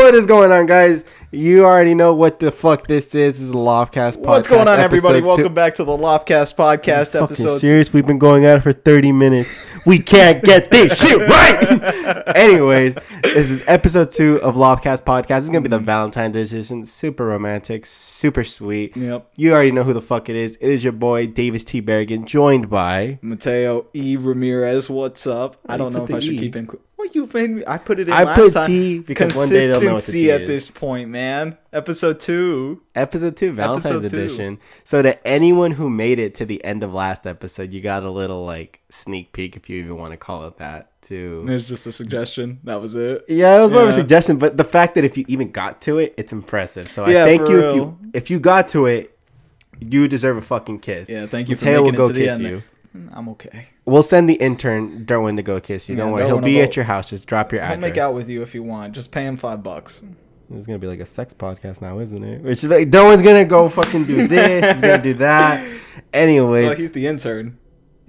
What is going on, guys? You already know what the fuck this is. This is a Loftcast podcast. What's going on, everybody? Welcome two. back to the Loftcast podcast Fucking episode. serious? We've been going at it for 30 minutes. We can't get this shit right. Anyways, this is episode two of Loftcast podcast. It's gonna be the Valentine's edition. Super romantic, super sweet. Yep. You already know who the fuck it is. It is your boy Davis T. Berrigan, joined by. Mateo E. Ramirez, what's up? I don't know if I should E? keep in. What you been? I put it in I last put time. T because one day they'll know what the Consistency at is. this point, man. Episode two. Episode two, Valentine's Episode two. edition. So to anyone who made it to the end of last episode, you got a little like sneak peek, if you even want to call it that. To It's just a suggestion. That was it. yeah, it was more of a Yeah. suggestion, but the fact that if you even got to it, it's impressive. So I Yeah, thank for you if you if you got to it, you deserve a fucking kiss. Yeah, thank you for Mateo will making it go to the kiss end. you. I'm okay. We'll send the intern Derwin to go kiss you. Don't worry, Derwin he'll be at your house. Just drop your I'll make out with you if you want. Just pay him five bucks. It's gonna be like a sex podcast now, isn't it? Which is like Derwin's gonna go fucking do this. he's gonna do that. Anyways, Well, he's the intern.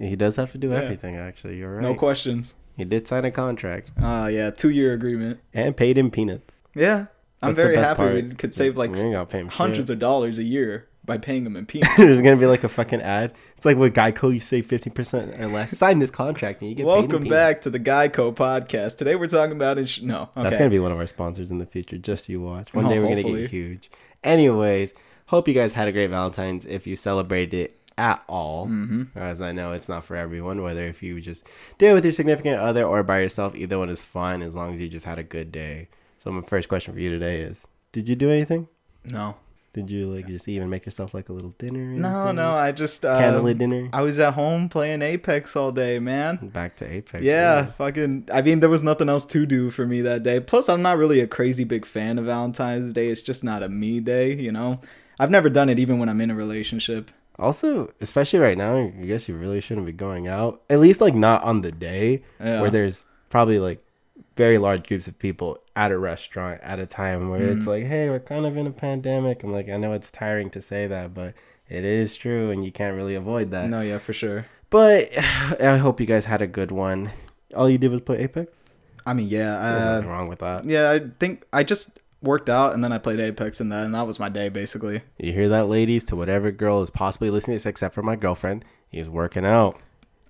He does have to do Yeah. everything, actually. You're right. No questions. He did sign a contract Ah, yeah, two year agreement. and paid him peanuts. Yeah, I'm That's very happy part. we could save like We ain't gotta pay him hundreds shit. of dollars a year by paying them in peanuts. There's gonna be like a fucking ad. It's like with Geico, you save fifty percent or less. Sign this contract and you get. paid in Welcome back to the Geico podcast. Today we're talking about ins- no. Okay. That's gonna be one of our sponsors in the future. Just you watch. One Oh, day we're hopefully. gonna get huge. Anyways, hope you guys had a great Valentine's. If you celebrated it at all, Mm-hmm. as I know it's not for everyone. Whether if you just did it with your significant other or by yourself, either one is fine as long as you just had a good day. So my first question for you today is: Did you do anything? no, Did you like just even make yourself like a little dinner? no, anything? no. I just uh, Candlelit dinner. I was at home playing Apex all day, man. Back to Apex. Yeah, fucking. I mean, there was nothing else to do for me that day. Plus, I'm not really a crazy big fan of Valentine's Day. It's just not a me day, you know. I've never done it even when I'm in a relationship. Also, especially right now, I guess you really shouldn't be going out. At least like not on the day Yeah. where there's probably like very large groups of people at a restaurant at a time where Mm-hmm. it's like, hey, we're kind of in a pandemic. I'm like, I know it's tiring to say that, but it is true, and you can't really avoid that. No, yeah, for sure. But I hope you guys had a good one. All you did was play Apex. I mean, yeah, uh, nothing wrong with that. yeah. I think I just worked out and then I played Apex and that, and that was my day basically. You hear that, ladies? To whatever girl is possibly listening to this, except for my girlfriend, he's working out.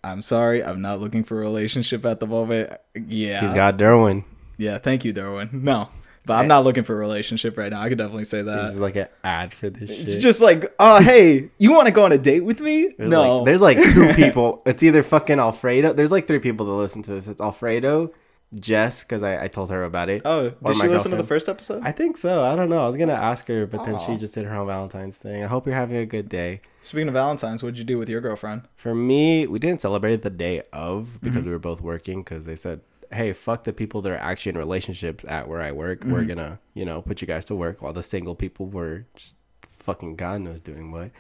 I'm sorry, I'm not looking for a relationship at the moment. Yeah, He's got Derwin. yeah. Thank you, Darwin. No, but I'm not looking for a relationship right now. I could definitely say that. Is like an ad for this It's just like, oh, hey, you want to go on a date with me? There's no, like, there's like two people. It's either fucking Alfredo. There's like three people that listen to this. It's Alfredo, Jess, because I, I told her about it. Oh, did she listen to the first episode? I think so. I don't know. I was gonna ask her, but then she just did her own Valentine's thing. I hope you're having a good day. Speaking of Valentine's, what did you do with your girlfriend? For me, we didn't celebrate it the day of because Mm-hmm. we were both working. Because they said, "Hey, fuck the people that are actually in relationships at where I work. Mm-hmm. We're gonna, you know, put you guys to work." While the single people were just fucking God knows doing what.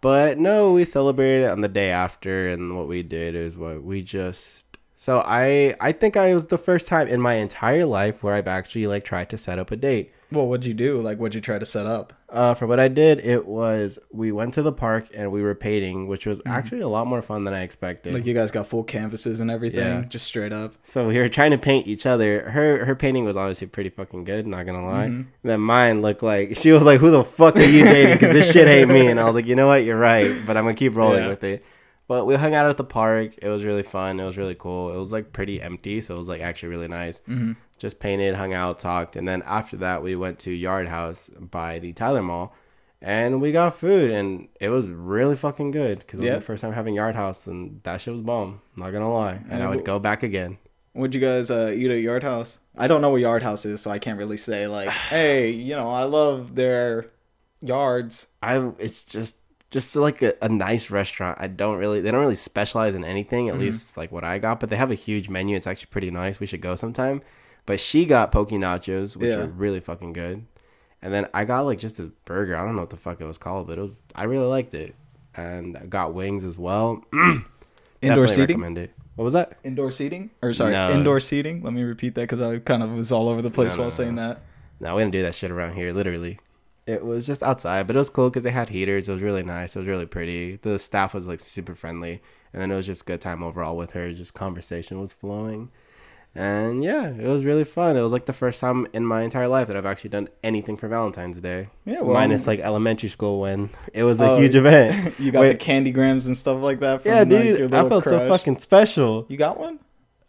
But no, we celebrated it on the day after, and what we did is what we just. So I I think I was the first time in my entire life where I've actually like tried to set up a date. Well, what'd you do? Like, what'd you try to set up? Uh, for what I did, it was we went to the park and we were painting, which was Mm-hmm. actually a lot more fun than I expected. Like, you guys got full canvases and everything, Yeah. just straight up. So we were trying to paint each other. Her her painting was honestly pretty fucking good, not gonna lie. Mm-hmm. Then mine looked like she was like, "Who the fuck are you dating?" Because this shit hate me. And I was like, "You know what? You're right." But I'm gonna keep rolling Yeah. with it. But we hung out at the park. It was really fun. It was really cool. It was like pretty empty, so it was like actually really nice. Mm-hmm. Just painted, hung out, talked, and then after that we went to Yard House by the Tyler Mall. And we got food, and it was really fucking good because it Yeah. was the first time having Yard House, and that shit was bomb. Not gonna lie, and And I would w- go back again. What'd you guys uh, eat at Yard House? I don't know what Yard House is, so I can't really say, like, hey, you know, I love their yards. I it's just just like a, a nice restaurant. I don't really they don't really specialize in anything, Mm-hmm. at least like what I got, but they have a huge menu. It's actually pretty nice. We should go sometime. But she got poke nachos, which Yeah. are really fucking good. And then I got like just a burger. I don't know what the fuck it was called, but it was I really liked it. And I got wings as well. Indoor seating? recommend it. What was that? Indoor seating? Or, sorry, No. indoor seating? Let me repeat that because I kind of was all over the place No, while no, saying that. No, we didn't do that shit around here, literally. It was just outside, but it was cool because they had heaters. It was really nice. It was really pretty. The staff was like super friendly. And then it was just good time overall with her. Just conversation was flowing. And yeah, it was really fun. It was like the first time in my entire life that I've actually done anything for Valentine's Day. Yeah, well, Minus like elementary school when it was a Oh, huge event. you got Wait. the candy grams and stuff like that. From, Yeah, like, dude, I little felt so fucking special. You got one?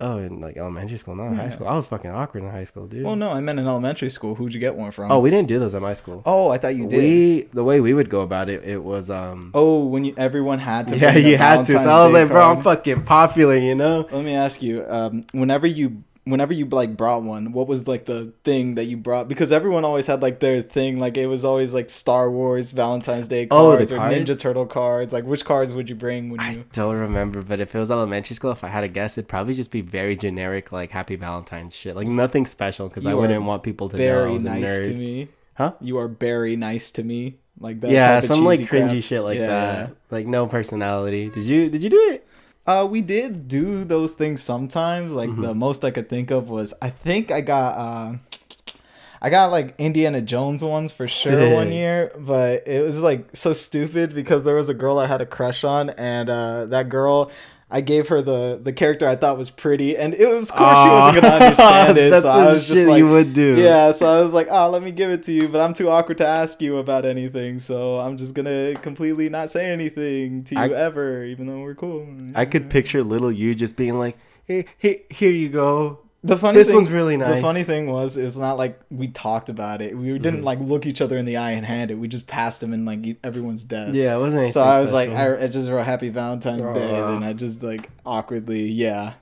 Oh, in like elementary school, not high school. I was fucking awkward in high school, dude. Well, no, I meant in elementary school. Who'd you get one from? Oh, we didn't do those at my school. oh, I thought you did. We the way we would go about it, it was um. oh, when you everyone had to. yeah, you had to. So I was Day like, bro, I'm fucking popular, you know. Let me ask you. Um, whenever you, whenever you like brought one, what was like the thing that you brought? Because everyone always had like their thing. Like it was always like Star Wars Valentine's Day cards, Oh, cards or Ninja? Turtle cards. Like which cards would you bring when I don't remember, but if it was elementary school, if I had to guess, it'd probably just be very generic, like Happy Valentine's shit, like nothing special, because I wouldn't want people to know I Very was a nice to me. Huh? You are very nice to me. Like that. yeah, some like crap. cringy shit like Yeah, that, like no personality. Did you did you do it? Uh, we did do those things sometimes. Like Mm-hmm. the most I could think of was I think I got uh, I got like Indiana Jones ones for sure one year, but it was like so stupid because there was a girl I had a crush on, and uh, that girl. I gave her the the character I thought was pretty, and it was of course she wasn't gonna understand it. That's so I was just shit like, you would do. yeah. So I was like, oh, let me give it to you, but I'm too awkward to ask you about anything, so I'm just gonna completely not say anything to you I- ever, even though we're cool. I could picture little you just being like, "Hey, hey here you go." The funny This thing, one's really nice. The funny thing was, it's not like we talked about it. We didn't Mhm. like look each other in the eye and hand it. We just passed them in like everyone's desk. Yeah, it wasn't. So I was like. I, I just wrote Happy Valentine's Day, and then I just like awkwardly, yeah.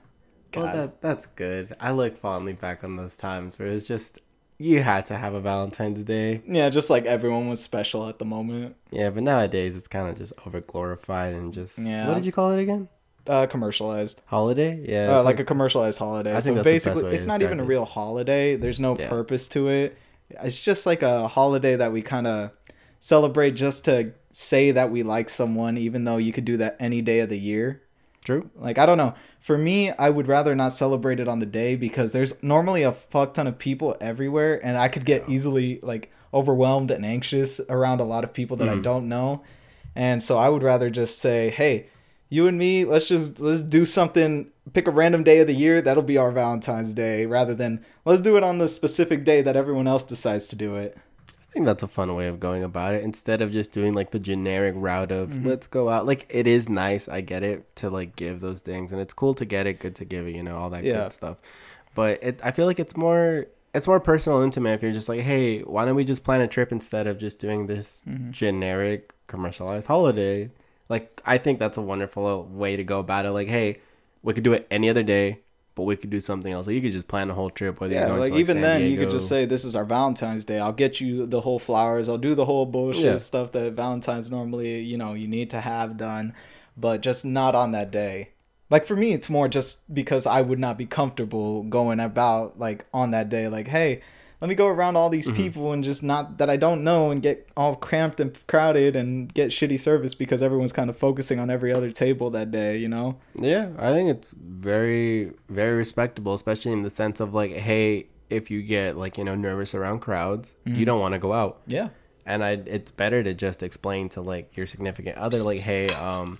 Well, that that's good. I look fondly back on those times where it's just you had to have a Valentine's Day. yeah, just like everyone was special at the moment. Yeah, but nowadays it's kind of just over glorified and just Yeah. what did you call it again? Uh, commercialized, Holiday? Yeah, uh, it's like, a commercialized holiday. I so think that's the best basically, it's not even a real holiday. There's no Yeah. purpose to it. It's just like a holiday that we kind of celebrate just to say that we like someone, even though you could do that any day of the year. true. Like I don't know. For me, I would rather not celebrate it on the day because there's normally a fuck ton of people everywhere and I could get easily like overwhelmed and anxious around a lot of people that I Mhm. don't know. And so I would rather just say, "Hey, you and me, let's just let's do something pick a random day of the year, that'll be our Valentine's Day rather than let's do it on the specific day that everyone else decides to do it." I think that's a fun way of going about it instead of just doing like the generic route of Mhm. let's go out. Like it is nice, I get it to like give those things and it's cool to get it, good to give it, you know, all that Yeah. good stuff. But it I feel like it's more it's more personal intimate if you're just like, "Hey, why don't we just plan a trip instead of just doing this Mhm. generic commercialized holiday?" Like I think that's a wonderful way to go about it. Like, "Hey, we could do it any other day, but we could do something else. Like you could just plan a whole trip whether Yeah, you're going like, to, like even San then, you could just say, "This is our Valentine's Day. I'll get you the whole flowers. I'll do the whole bullshit Yeah. stuff that Valentine's normally, you know, you need to have done, but just not on that day." Like for me, it's more just because I would not be comfortable going about like on that day. Like, hey, let me go around all these Mhm. people and just not that I don't know and get all cramped and crowded and get shitty service because everyone's kind of focusing on every other table that day. You know? Yeah, I think it's very, very respectable, especially in the sense of like, hey, if you get like you know nervous around crowds, you Mhm. don't want to go out, Yeah. and I it's better to just explain to like your significant other, like, hey, um,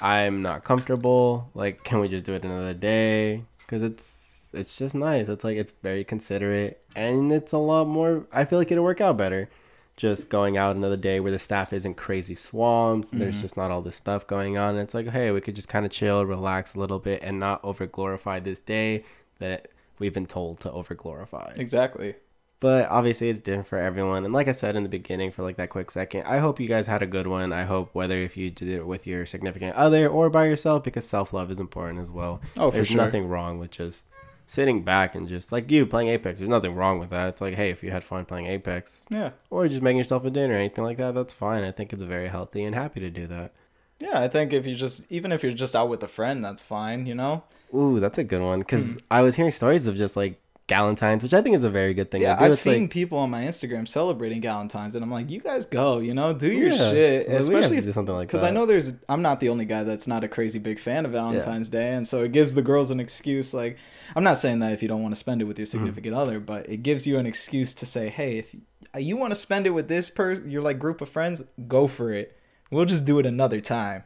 I'm not comfortable. Like, can we just do it another day? Because it's it's just nice. It's like it's very considerate, and it's a lot more. I feel like it'll work out better. Just going out another day where the staff isn't crazy swamped. There's Mhm. just not all this stuff going on. It's like, hey, we could just kind of chill, relax a little bit, and not over glorify this day that we've been told to over glorify. Exactly. But obviously, it's different for everyone. And like I said in the beginning, for like that quick second, I hope you guys had a good one. I hope whether if you did it with your significant other or by yourself, because self love is important as well. Oh, for There's sure. nothing wrong with just sitting back and just like you playing Apex. There's nothing wrong with that. It's like, hey, if you had fun playing Apex Yeah. or just making yourself a dinner or anything like that, that's fine. I think it's very healthy and happy to do that. Yeah, I think if you just even if you're just out with a friend, that's fine, you know? Ooh, that's a good one. Because Hmm. I was hearing stories of just like Galentine's, which I think is a very good thing. Yeah. I've It's seen like, people on my Instagram celebrating Galentine's, and I'm like, you guys go, you know, do your Yeah, shit. well, Especially do something like because I know there's, I'm not the only guy that's not a crazy big fan of Valentine's Day, and so it gives the girls an excuse. Like, I'm not saying that if you don't want to spend it with your Mm-hmm. significant other, but it gives you an excuse to say, hey, if you, you want to spend it with this person, your like group of friends, go for it. We'll just do it another time.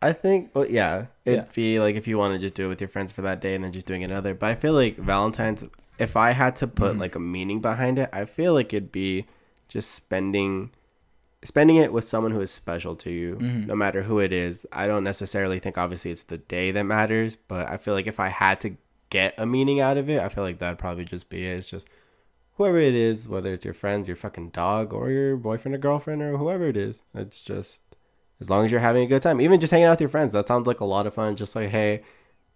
I think, well, yeah, it'd Yeah. be like if you want to just do it with your friends for that day and then just doing another. But I feel like Valentine's, if I had to put Mm-hmm. like a meaning behind it, I feel like it'd be just spending, spending it with someone who is special to you, Mm-hmm. no matter who it is. I don't necessarily think obviously it's the day that matters, but I feel like if I had to get a meaning out of it, I feel like that'd probably just be it. It's just whoever it is, whether it's your friends, your fucking dog, or your boyfriend or girlfriend, or whoever it is. It's just as long as you're having a good time, even just hanging out with your friends. That sounds like a lot of fun. Just like, hey,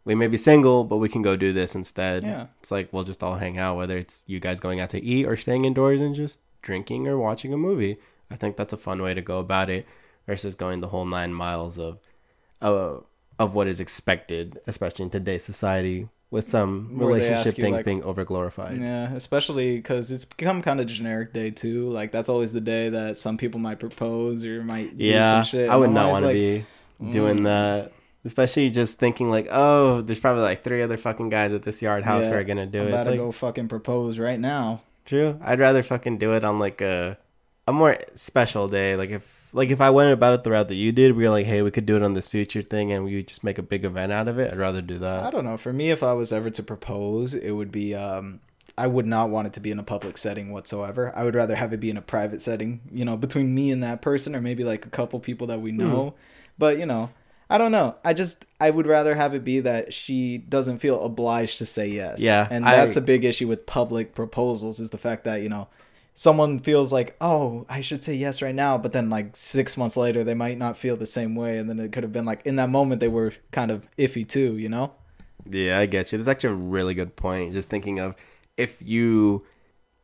we may be single, but we can go do this instead. Yeah. It's like we'll just all hang out, whether it's you guys going out to eat or staying indoors and just drinking or watching a movie. I think that's a fun way to go about it versus going the whole nine miles of uh, of what is expected, especially in today's society with some Where relationship things like- being overglorified. Yeah, especially because it's become kind of generic day too. Like that's always the day that some people might propose or might do Yeah, some shit. I would not want to like, be doing mm. that. Especially just thinking like, oh, there's probably like three other fucking guys at this yard house who are gonna do I'm it. about It's to like, go fucking propose right now. true. I'd rather fucking do it on like a a more special day. Like if like if I went about it the route that you did, we were like, hey, we could do it on this future thing, and we would just make a big event out of it. I'd rather do that. I don't know. For me, if I was ever to propose, it would be. um I would not want it to be in a public setting whatsoever. I would rather have it be in a private setting, you know, between me and that person, or maybe like a couple people that Hmm. we know. But you know, I don't know. I just I would rather have it be that she doesn't feel obliged to say yes. Yeah, and that's a big issue with public proposals is the fact that you know someone feels like oh I should say yes right now, but then like six months later they might not feel the same way, and then it could have been like in that moment they were kind of iffy too, you know. Yeah, I get you. That's actually a really good point. Just thinking of if you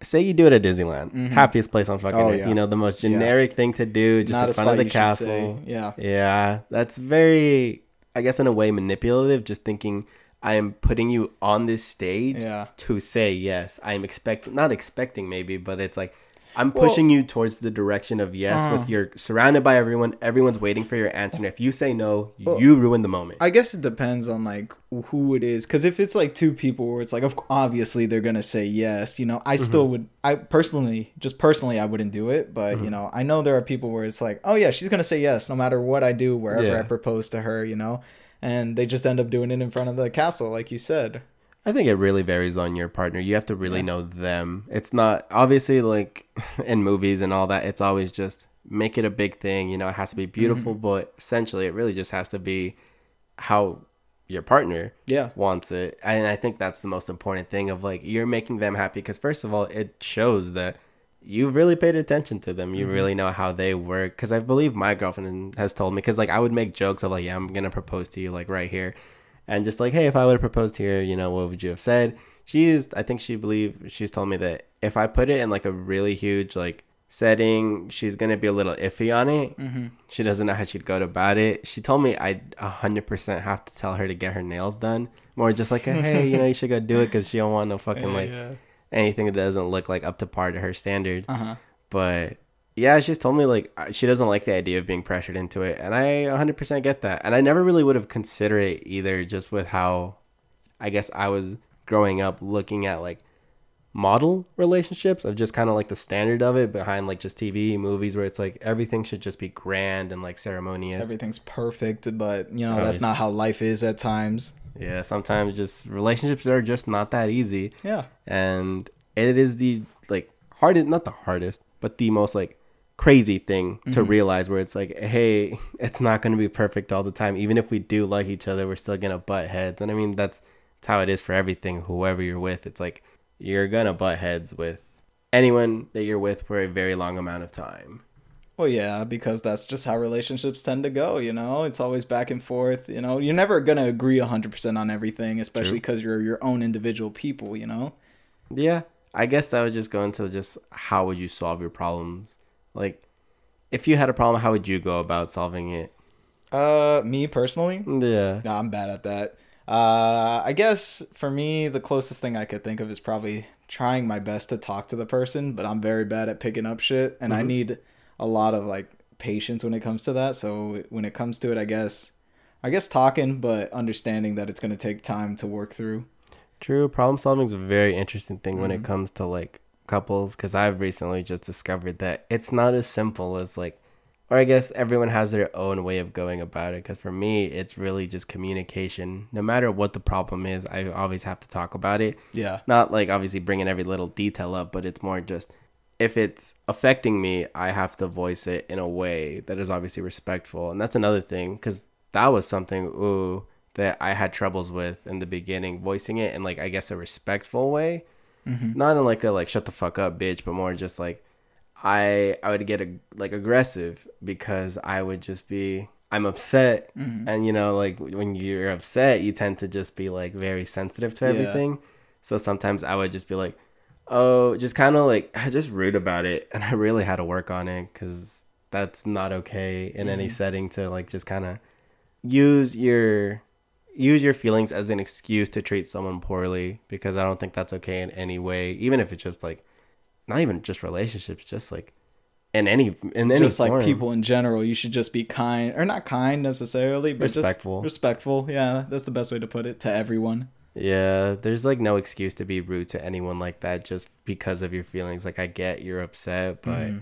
say you do it at Disneyland, happiest place on fucking Oh, earth. yeah. You know, the most generic thing to do, just Not in front of the castle. Yeah. Yeah, that's very, I guess, in a way, manipulative. Just thinking, I am putting you on this stage Yeah. to say yes. I am expecting, not expecting maybe, but it's like I'm Well- pushing you towards the direction of yes. Uh. With you're surrounded by everyone, everyone's waiting for your answer, and if you say no, Well, you ruin the moment. I guess it depends on like who it is. Because if it's like two people where it's like, obviously they're gonna say yes. You know, I still Mm-hmm. would. I personally, just personally, I wouldn't do it. But you know, I know there are people where it's like, oh yeah, she's gonna say yes no matter what I do, wherever Yeah. I propose to her. You know, and they just end up doing it in front of the castle, like you said. I think it really varies on your partner. You have to really know them. It's not obviously like in movies and all that. It's always just make it a big thing. You know, it has to be mm-hmm. beautiful, but essentially, it really just has to be how your partner Yeah. wants it. And I think that's the most important thing of like you're making them happy because first of all, it shows that you've really paid attention to them. You mm-hmm. really know how they work. Because I believe my girlfriend has told me because like I would make jokes of like, yeah, I'm gonna propose to you like right here, and just like, hey, if I would have proposed here, you know, what would you have said? She is. I think she believe she's told me that if I put it in like a really huge like setting, she's gonna be a little iffy on it. Mm-hmm. She doesn't know how she'd go about it. She told me I'd hundred percent have to tell her to get her nails done. More just like, a, hey, you know, you should go do it because she don't want no fucking like yeah. anything that doesn't look like up to par to her standard. Uh huh. But yeah, she's told me like she doesn't like the idea of being pressured into it, and I 100% get that. And I never really would have considered it either, just with how I guess I was growing up looking at like model relationships of just kind of like the standard of it behind like just TV movies where it's like everything should just be grand and like ceremonious. Everything's perfect, but you know that's not how life is at times. Yeah, sometimes just relationships are just not that easy. Yeah. and it is the like hardest not the hardest but the most like crazy thing to mm-hmm. realize where it's like hey it's not going to be perfect all the time. Even if we do like each other we're still going to butt heads. And i mean that's, that's how it is for everything whoever you're with. It's like you're going to butt heads with anyone that you're with for a very long amount of time. Well, yeah, because that's just how relationships tend to go, you know? It's always back and forth, you know? You're never going to agree 100% on everything, especially because you're your own individual people, you know? yeah i guess that would just go into just how would you solve your problems like if you had a problem how would you go about solving it Uh, me personally, yeah nah, I'm bad at that. Uh, I guess for me, the closest thing I could think of is probably trying my best to talk to the person, but I'm very bad at picking up shit, and I need a lot of like patience when it comes to that. So when it comes to it, I guess, I guess talking, but understanding that it's gonna take time to work through. True, problem solving is a very interesting thing when it Mhm. comes to like couples because I've recently just discovered that it's not as simple as like or I guess everyone has their own way of going about it. Because for me, it's really just communication. No matter what the problem is, I always have to talk about it. Yeah. Not like obviously bringing every little detail up, but it's more just if it's affecting me, I have to voice it in a way that is obviously respectful. And that's another thing because that was something ooh that I had troubles with in the beginning, voicing it in like I guess a respectful way, Mm-hmm. not in like a like shut the fuck up, bitch, but more just like I I would get a, like aggressive because I would just be I'm upset, mm-hmm. and you know like when you're upset, you tend to just be like very sensitive to Yeah. everything. So sometimes I would just be like, oh, just kind of like I just rude about it, and I really had to work on it because that's not okay in any mm-hmm. setting to like just kind of use your use your feelings as an excuse to treat someone poorly because I don't think that's okay in any way, even if it's just like not even just relationships, just like in any in any just like people in general, you should just be kind, or not kind necessarily, but Respectful. Just respectful, yeah, that's the best way to put it to everyone. Yeah, there's like no excuse to be rude to anyone like that just because of your feelings. Like I get you're upset, but Mm-hmm.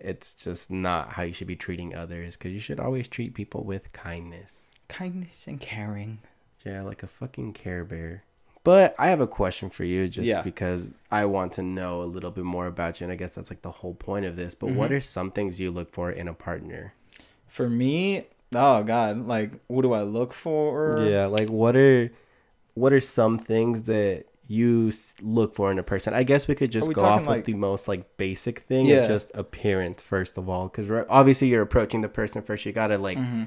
it's just not how you should be treating others because you should always treat people with kindness. Kindness and caring. Yeah, like a fucking Care Bear. But I have a question for you just Yeah. because I want to know a little bit more about you. And I guess that's like the whole point of this. But what Mm-hmm. are some things you look for in a partner? For me, oh god, like what do I look for? Yeah, like what are what are some things that you look for in a person? I guess we could just we go off like- with the most like basic thing Yeah. just appearance first of all, because obviously you're approaching the person first. You gotta like, Mm-hmm.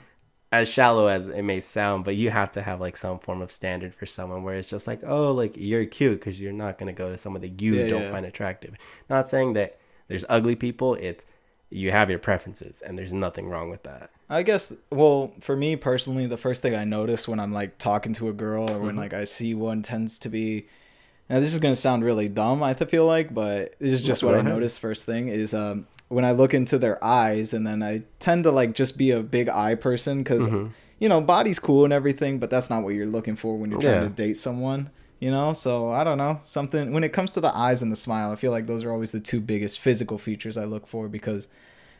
As shallow as it may sound, but you have to have like some form of standard for someone where it's just like, oh, like you're cute because you're not gonna go to someone that you Yeah, don't yeah. find attractive. Not saying that there's ugly people. It's you have your preferences, and there's nothing wrong with that. I guess well, for me personally, the first thing I notice when I'm like talking to a girl or when like I see one tends to be now this is gonna sound really dumb, I feel like, but this is just Go what I ahead. notice first thing is um when I look into their eyes and then I tend to like just be a big eye person because mm-hmm. you know body's cool and everything, but that's not what you're looking for when you're trying Yeah. to date someone. You know, so I don't know something when it comes to the eyes and the smile. I feel like those are always the two biggest physical features I look for because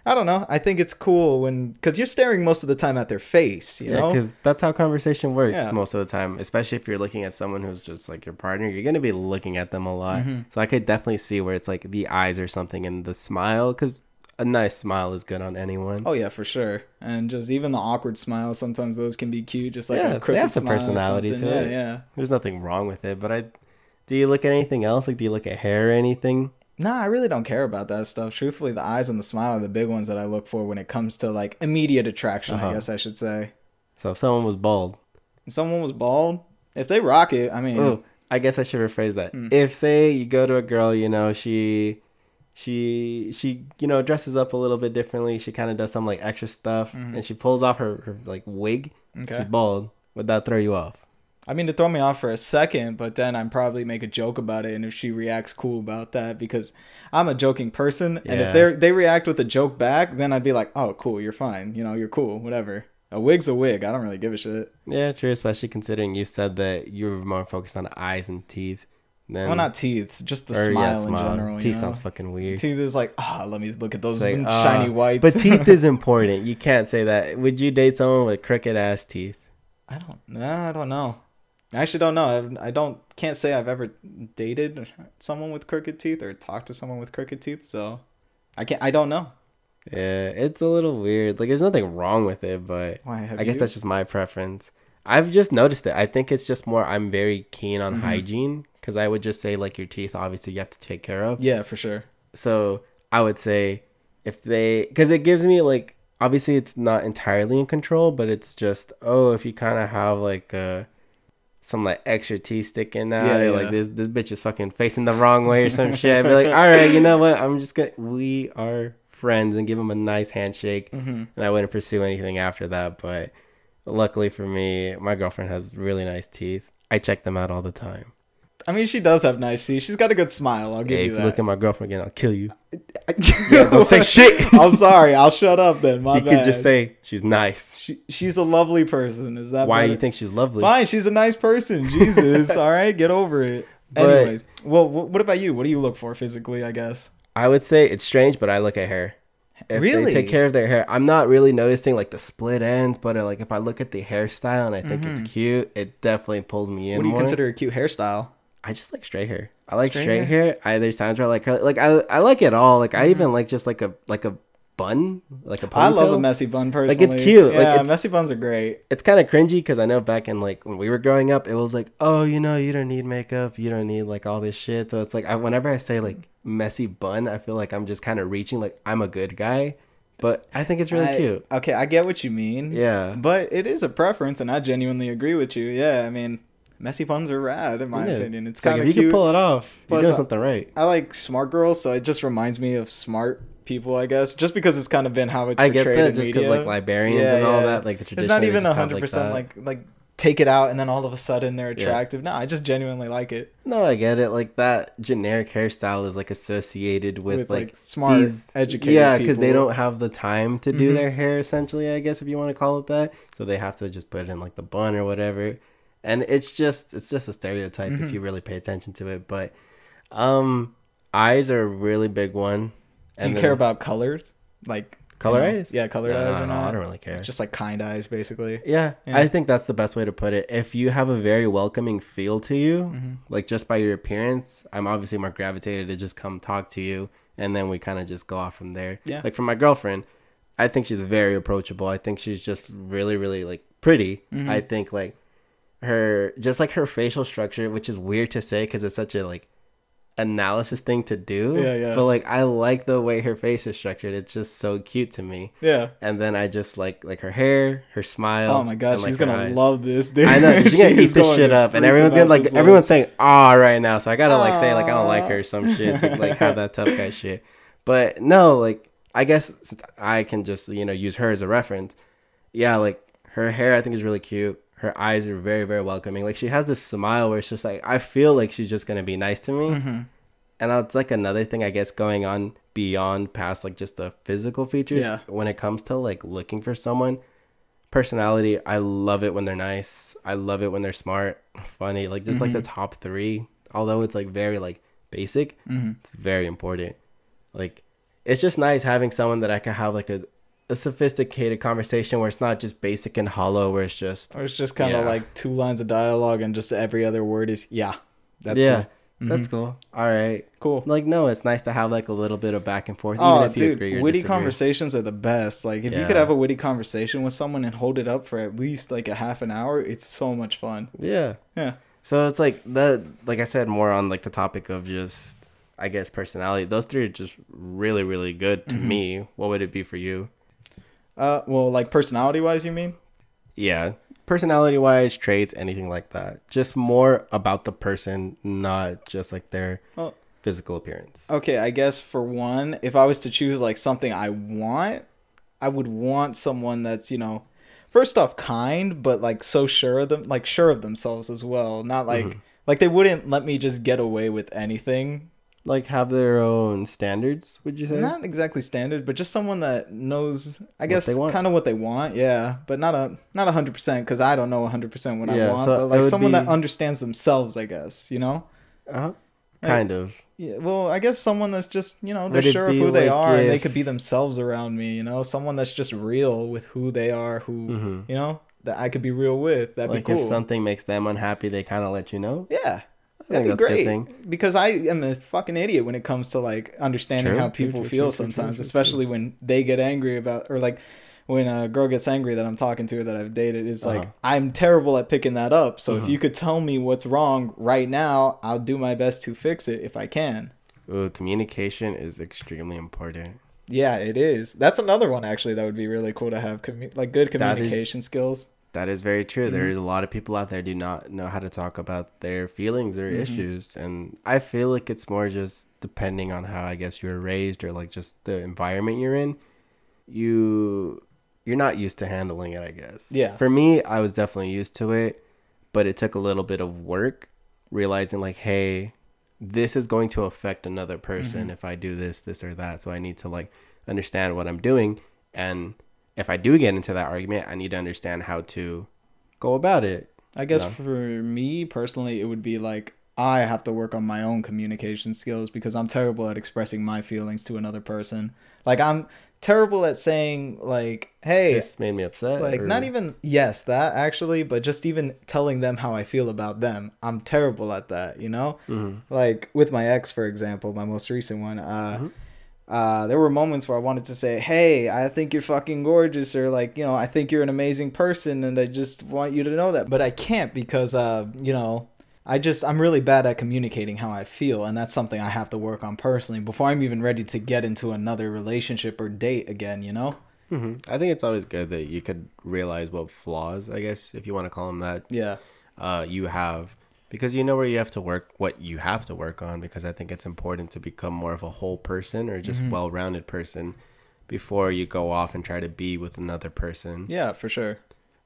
I don't know. I think it's cool when because you're staring most of the time at their face. You Yeah, because that's how conversation works Yeah. most of the time. Especially if you're looking at someone who's just like your partner, you're gonna be looking at them a lot. Mm-hmm. So I could definitely see where it's like the eyes or something, and the smile, because a nice smile is good on anyone. Oh yeah, for sure. And just even the awkward smile, sometimes those can be cute. Just like Yeah, a they have some smile personality to yeah, it. Yeah. There's nothing wrong with it, but I. Do you look at anything else? Like, do you look at hair or anything? Nah, I really don't care about that stuff. Truthfully, the eyes and the smile are the big ones that I look for when it comes to like immediate attraction. Uh-huh. I guess I should say. So if someone was bald, If someone was bald, if they rock it, I mean, oh, I guess I should rephrase that. Hmm. If say you go to a girl, you know, she she she you know dresses up a little bit differently. She kind of does some like extra stuff, and she pulls off her, her like wig. Mm-hmm. Okay. She's bald. Would that throw you off? I mean, to throw me off for a second, but then I'd probably make a joke about it, and if she reacts cool about that, because I'm a joking person, and if they they react with a joke back, then I'd be like, oh, cool, you're fine, you know, you're cool, whatever. A wig's a wig. I don't really give a shit. Yeah, true. Especially considering you said that you were more focused on eyes and teeth. Then, well, not teeth, just the or, yeah, smile in general. Teeth know? sounds fucking weird. Teeth is like, ah, let me look at those like, shiny ah, whites. But teeth is important. You can't say that. Would you date someone with crooked ass teeth? I don't. Nah, I don't know. I actually don't know. I've, I don't. Can't say I've ever dated someone with crooked teeth or talked to someone with crooked teeth. So, I can't. I don't know. Yeah, it's a little weird. Like, there's nothing wrong with it, but Why I guess you? that's just my preference. I've just noticed it. I think it's just more. I'm very keen on Mm-hmm. hygiene because I would just say like your teeth. Obviously, you have to take care of. Yeah, for sure. So I would say if they because it gives me like obviously it's not entirely in control, but it's just oh if you kind of have like uh some like extra teeth sticking out Yeah, yeah. like this this bitch is fucking facing the wrong way or some shit. I'd be like, all right, you know what? I'm just gonna we are friends and give him a nice handshake, Mm-hmm. and I wouldn't pursue anything after that. But luckily for me, my girlfriend has really nice teeth. I check them out all the time. I mean, she does have nice teeth. She's got a good smile. I'll give Hey, you if that. you look at my girlfriend again, I'll kill you. yeah, don't say shit. I'm sorry. I'll shut up then. My you bad. could just say she's nice. she, she's a lovely person. Is that Why better? you think she's lovely? Fine, she's a nice person. Jesus, all right, get over it. But- Anyways, well, what about you? What do you look for physically? I guess. I would say it's strange, but I look at hair. if Really? they take care of their hair. I'm not really noticing like the split ends, but uh, like if I look at the hairstyle and I think it's cute, it definitely pulls me in. What do you more. consider a cute hairstyle? I just like straight hair. I like Straight straight, hair. I, there's times where I like curly. Like I, I like it all. Like I mm-hmm. even like just like a like a bun, like a ponytail. I love a messy bun personally. Like it's cute. Yeah, Like, it's- messy buns are great. it's kind of cringy because I know back in like when we were growing up, it was like, oh, you know, you don't need makeup, you don't need like all this shit. So it's like, I, whenever I say like messy bun, I feel like I'm just kind of reaching, like I'm a good guy, but I think it's really I- cute. Okay, I get what you mean. Yeah. But it is a preference, and I genuinely agree with you. Yeah, I mean, messy buns are rad in my Yeah. opinion. It's like kind if of you cute. can pull it off, Plus, you're doing something right. I like smart girls, so it just reminds me of smart people, I guess, just because it's kind of been how it's I get portrayed that in just because like librarians Yeah, and all yeah. that, like the it's not even hundred percent that. like like take it out and then all of a sudden they're Yeah. attractive. No, I just genuinely like it. No, I get it. Like that generic hairstyle is like associated with, With, like, like, smart, these- educated Yeah, because they don't have the time to do Mhm. their hair. Essentially, I guess if you want to call it that, so they have to just put it in like the bun or whatever. And it's just it's just a stereotype Mhm. if you really pay attention to it. But um, eyes are a really big one. Do you And care about colors? Like Color you know, eyes? Yeah, color No, eyes no, or no, not? I don't really care. It's Just like kind eyes, basically. Yeah, Yeah. I think that's the best way to put it. If you have a very welcoming feel to you, Mhm. like just by your appearance, I'm obviously more gravitated to just come talk to you, and then we kind of just go off from there. Yeah. Like for my girlfriend, I think she's very approachable. I think she's just really, really like pretty. Mhm. I think like her, just like her facial structure, which is weird to say because it's such a like analysis thing to do. Yeah, yeah. But like I like the way her face is structured. It's just so cute to me. Yeah. And then I just like like her hair, her smile. Oh my god, and, like, she's gonna eyes. love this, dude. I know she's gonna eat this shit up, and everyone's gonna like everyone's saying ah right now, so I gotta like say like I don't like her or some shit to like have that tough guy shit. But no, like I guess since I can just you know use her as a reference. Yeah, like her hair I think is really cute. Her eyes are very very welcoming. Like she has this smile where it's just like I feel like she's just gonna be nice to me. Mhm. And it's like another thing I guess going on beyond past like just the physical features Yeah. when it comes to like looking for someone. Personality, I love it when they're nice. I love it when they're smart, funny, like just like the top 3. Although it's like very like basic, Mhm. it's very important. Like it's just nice having someone that I can have like a a sophisticated conversation where it's not just basic and hollow where it's just Or it's just kind of Yeah. like two lines of dialogue and just every other word is yeah. That's yeah, cool. Mm-hmm. that's cool. All right. Cool. Like no, it's nice to have like a little bit of back and forth, even Oh, if you dude, agree or witty disagree. conversations are the best. Like, if you could have a witty conversation with someone and hold it up for at least like a half an hour, it's so much fun. Yeah. Yeah. So it's like the like I said more on like the topic of just I guess personality. Those three are just really really good to Mm-hmm. me. What would it be for you? Uh, well, like personality wise, you mean? Yeah. Personality wise, traits, anything like that. Just more about the person, not just like their Oh. physical appearance. Okay, I guess for one, if I was to choose like something I want, I would want someone that's you know, first off kind, but like so sure of them, like sure of themselves as well. Not like Mm-hmm. like they wouldn't let me just get away with anything. Like have their own standards, would you say? Not exactly standard, but just someone that knows, I guess, kind of what they want. Yeah, but not a not a hundred percent because I don't know a hundred percent what I want. so but like someone that understands themselves, I guess. You know. Uh-huh. Kind of. Yeah, well, I guess someone that's just you know they're Would sure of be who they like are and they could be themselves around me. You know, someone that's just real with who they are, who Mhm. you know that I could be real with. That'd Like be cool. if something makes them unhappy, they kind of let you know. yeah, that'd be that's a great. good thing. Because I am a fucking idiot when it comes to like understanding True, how people true, feel true, sometimes, especially when they get angry about or like when a girl gets angry that I'm talking to her that I've dated. It's like Uh-huh. I'm terrible at picking that up. So Mhm. if you could tell me what's wrong right now, I'll do my best to fix it if I can. Ooh, communication is extremely important. Yeah, it is. That's another one actually that would be really cool to have commu- like good That is- communication skills. That is very true. There Mhm. is a lot of people out there do not know how to talk about their feelings or Mhm. issues, and I feel like it's more just depending on how I guess you were raised or like just the environment you're in. You you're not used to handling it, I guess. Yeah. For me, I was definitely used to it, but it took a little bit of work realizing like, hey, this is going to affect another person Mhm. if I do this, this or that. So I need to like understand what I'm doing and if I do get into that argument, I need to understand how to go about it. I guess No. for me personally, it would be like I have to work on my own communication skills because I'm terrible at expressing my feelings to another person. Like I'm terrible at saying like, "Hey, This made me upset. like or- not even yes that actually but just even telling them how i feel about them i'm terrible at that you know Mhm. like with my ex for example my most recent one uh Mhm. Uh there were moments where i wanted to say hey i think you're fucking gorgeous or like you know i think you're an amazing person and i just want you to know that but i can't because uh you know I just I'm really bad at communicating how I feel and that's something I have to work on personally before I'm even ready to get into another relationship or date again, you know? Mhm. I think it's always good that you could realize what flaws, I guess, if you want to call them that, Yeah. uh, you have because you know where you have to work, what you have to work on. Because I think it's important to become more of a whole person or just Mhm. well-rounded person before you go off and try to be with another person. Yeah, for sure.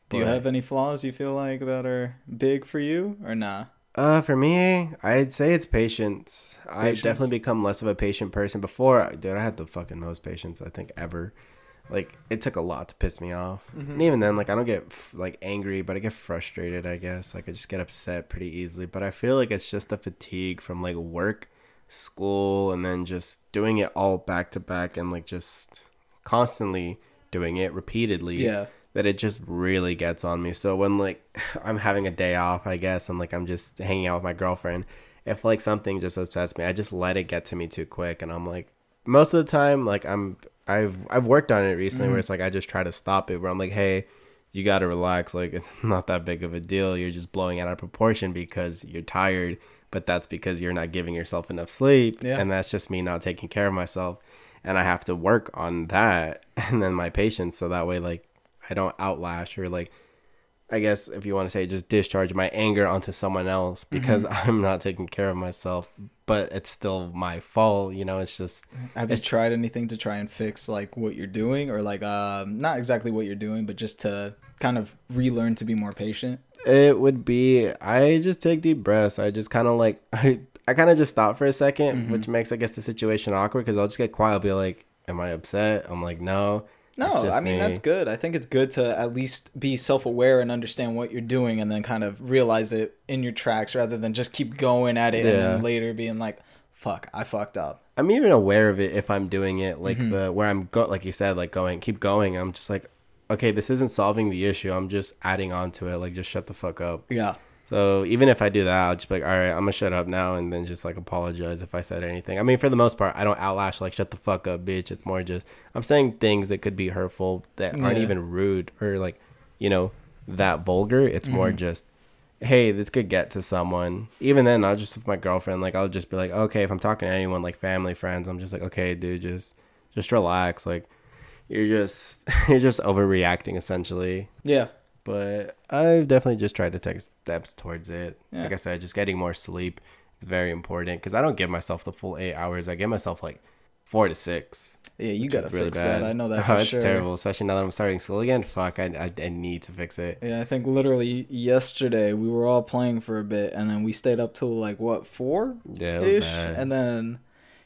Do you have any flaws you feel like that are big for you or nah? Uh, for me, I'd say it's patience. I've definitely become less of a patient person. Before, dude, I had the fucking most patience I think ever. Like it took a lot to piss me off. Mhm. And even then, like I don't get like angry, but I get frustrated. I guess like I just get upset pretty easily. But I feel like it's just the fatigue from like work, school, and then just doing it all back to back and like just constantly doing it repeatedly Yeah. that it just really gets on me. So when like I'm having a day off, I guess, and like I'm just hanging out with my girlfriend, if like something just upsets me, I just let it get to me too quick, and I'm like, most of the time, like I'm I've I've worked on it recently Mhm. where it's like I just try to stop it, where I'm like, hey. You gotta relax. Like it's not that big of a deal. You're just blowing out of proportion because you're tired, but that's because you're not giving yourself enough sleep, Yeah. and that's just me not taking care of myself. And I have to work on that, and then my patience, so that way, like I don't outlash or like I guess if you want to say just discharge my anger onto someone else because I'm not taking care of myself, but it's still my fault, you know, it's just Have you tried anything to try and fix like what you're doing or like um not exactly what you're doing, but just to kind of relearn to be more patient? it would be I just take deep breaths. I just kind of like I I kind of just stop for a 2nd Mhm. which makes I guess the situation awkward cuz I'll just get quiet, I'll be like, am I upset? I'm like, no. No, I mean me. that's good. I think it's good to at least be self-aware and understand what you're doing, and then kind of realize it in your tracks, rather than just keep going at it and then later being like, "Fuck, I fucked up." I'm even aware of it if I'm doing it like Mhm. the where I'm go like you said like going keep going. I'm just like okay, this isn't solving the issue. I'm just adding on to it. Like just shut the fuck up. Yeah, So even if I do that, I'll just be like, all right, I'm gonna shut up now and then just like apologize if I said anything. I mean, for the most part, I don't outlash like shut the fuck up, bitch. It's more just I'm saying things that could be hurtful that aren't Yeah. even rude or like you know that vulgar. It's more Mhm. just hey, this could get to someone. Even then, I'll just with my girlfriend. Like I'll just be like, okay, if I'm talking to anyone like family, friends, I'm just like, okay, dude, just just relax. Like you're just you're just overreacting essentially yeah, but I've definitely just tried to take steps towards it. Yeah. Like I said, just getting more sleep is very important because I don't give myself the full eight hours. I give myself like four to six. yeah. You gotta really fix bad. that. I know that Oh, it's sure. terrible, especially now that I'm starting school again. Fuck, I, I, I need to fix it. Yeah, I think literally yesterday we were all playing for a bit, and then we stayed up till like what four Yeah, was ish, bad. and then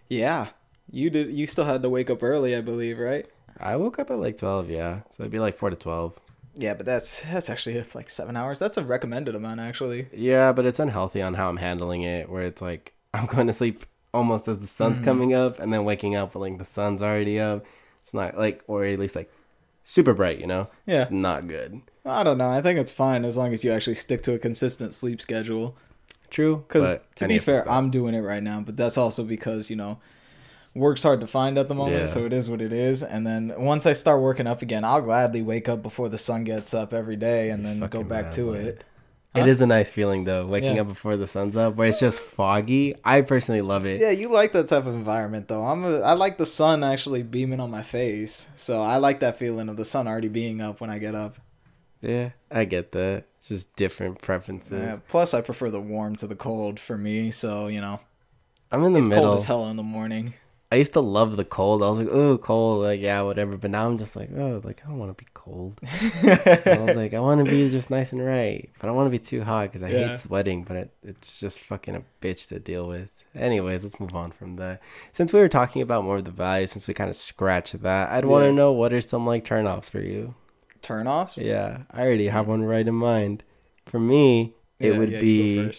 yeah, you did. You still had to wake up early, I believe, right? I woke up at like twelve. Yeah, so it'd be like four to twelve. Yeah, but that's that's actually like seven hours. That's a recommended amount, actually. Yeah, but it's unhealthy on how I'm handling it. Where it's like I'm going to sleep almost as the sun's Mhm. coming up, and then waking up like the sun's already up. It's not like, or at least like super bright. You know, Yeah, it's not good. I don't know. I think it's fine as long as you actually stick to a consistent sleep schedule. True, Because to be fair. I'm doing it right now, but that's also because you know work's hard to find at the moment, Yeah. so it is what it is. And then once I start working up again, I'll gladly wake up before the sun gets up every day and then go back mad, to man. it. It Huh? is a nice feeling though, waking Yeah. up before the sun's up, where it's just foggy. I personally love it. Yeah, you like that type of environment though. I'm a, I like the sun actually beaming on my face, so I like that feeling of the sun already being up when I get up. Yeah, I get that. It's just different preferences. Yeah, plus, I prefer the warm to the cold for me, so you know I'm in the it's middle. cold as hell in the morning. I used to love the cold. I was like, oh, cold, like yeah, whatever. But now I'm just like, oh, like I don't want to be cold. I was like, I want to be just nice and right, but I don't want to be too hot because I Yeah. hate sweating. But it, it's just fucking a bitch to deal with. Anyways, let's move on from that. Since we were talking about more of the values, since we kind of scratched that, I'd want to know what are some like turnoffs for you. Turnoffs? Yeah, I already have one right in mind. For me, it Yeah, would yeah, be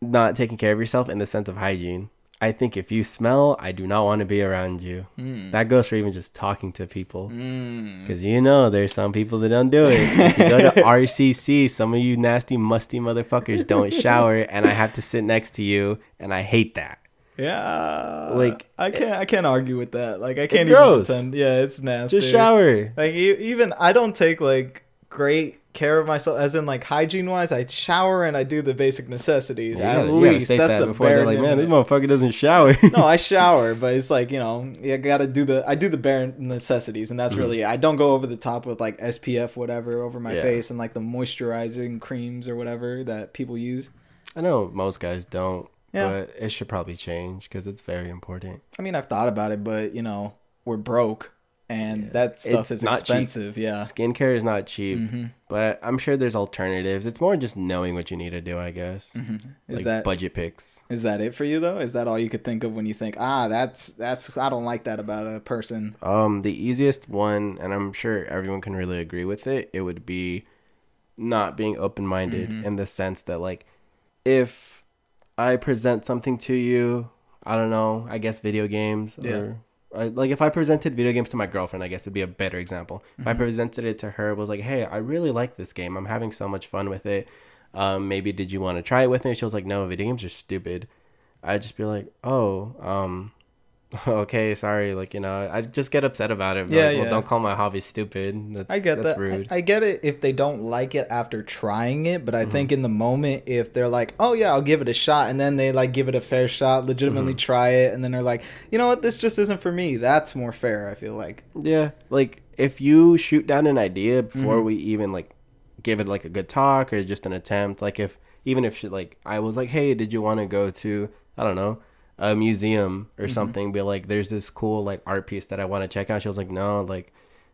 not taking care of yourself in the sense of hygiene. I think if you smell, I do not want to be around you. Mm. That goes for even just talking to people. Mm. Because you know there's some people that don't do it. If you go to RCC, some of you nasty, musty motherfuckers don't shower, and I have to sit next to you, and I hate that. Yeah, Like, I can't, I can't argue with that. Like, I can't even gross. pretend. Yeah, it's nasty. Just shower. Like, even I don't take like great care of myself, as in like hygiene wise. I shower and I do the basic necessities. You At gotta- least that's that the before bare they're like, man, this motherfucker doesn't shower. no, I shower, but it's like you know, you gotta do the I do the bare necessities, and that's really. I don't go over the top with like SPF whatever over my Mm-hmm. Yeah. face and like the moisturizing creams or whatever that people use. I know most guys don't, Yeah. but it should probably change because it's very important. I mean, I've thought about it, but you know, we're broke, and Yeah. that stuff It's is not cheap. expensive. Yeah. Skincare is not cheap, hmm but I'm sure there's alternatives. It's more just knowing what you need to do, I guess. hmm Is like that budget picks. is that it for you though? Is that all you could think of when you think, ah, that's that's I don't like that about a person. Um, the easiest one, and I'm sure everyone can really agree with it, it would be not being open minded Mhm. in the sense that, like, if I present something to you, I don't know, I guess video games, Yeah. or I, like if I presented video games to my girlfriend, I guess it would be a better example. If I Mhm. presented it to her, was like, hey, I really like this game, I'm having so much fun with it. Um, maybe did you want to try it with me? She was like, no, video games are stupid. I'd just be like, oh, um, okay, sorry. Like, you know, I just get upset about it. Yeah, like, well, yeah. don't call my hobby stupid. That's, I get that. rude. I, I get it if they don't like it after trying it, but I Mm-hmm. think in the moment, if they're like, "Oh yeah, I'll give it a shot," and then they like give it a fair shot, legitimately Mm-hmm. try it, and then they're like, "You know what? This just isn't for me." That's more fair. I feel like. yeah. Like, if you shoot down an idea before Mhm. we even, like, give it, like, a good talk or just an attempt, like, if, even if she, like, I was like, hey, did you want to go to, I don't know, a museum or Mhm. something, be like, there's this cool, like, art piece that I want to check out. She was like, no, like,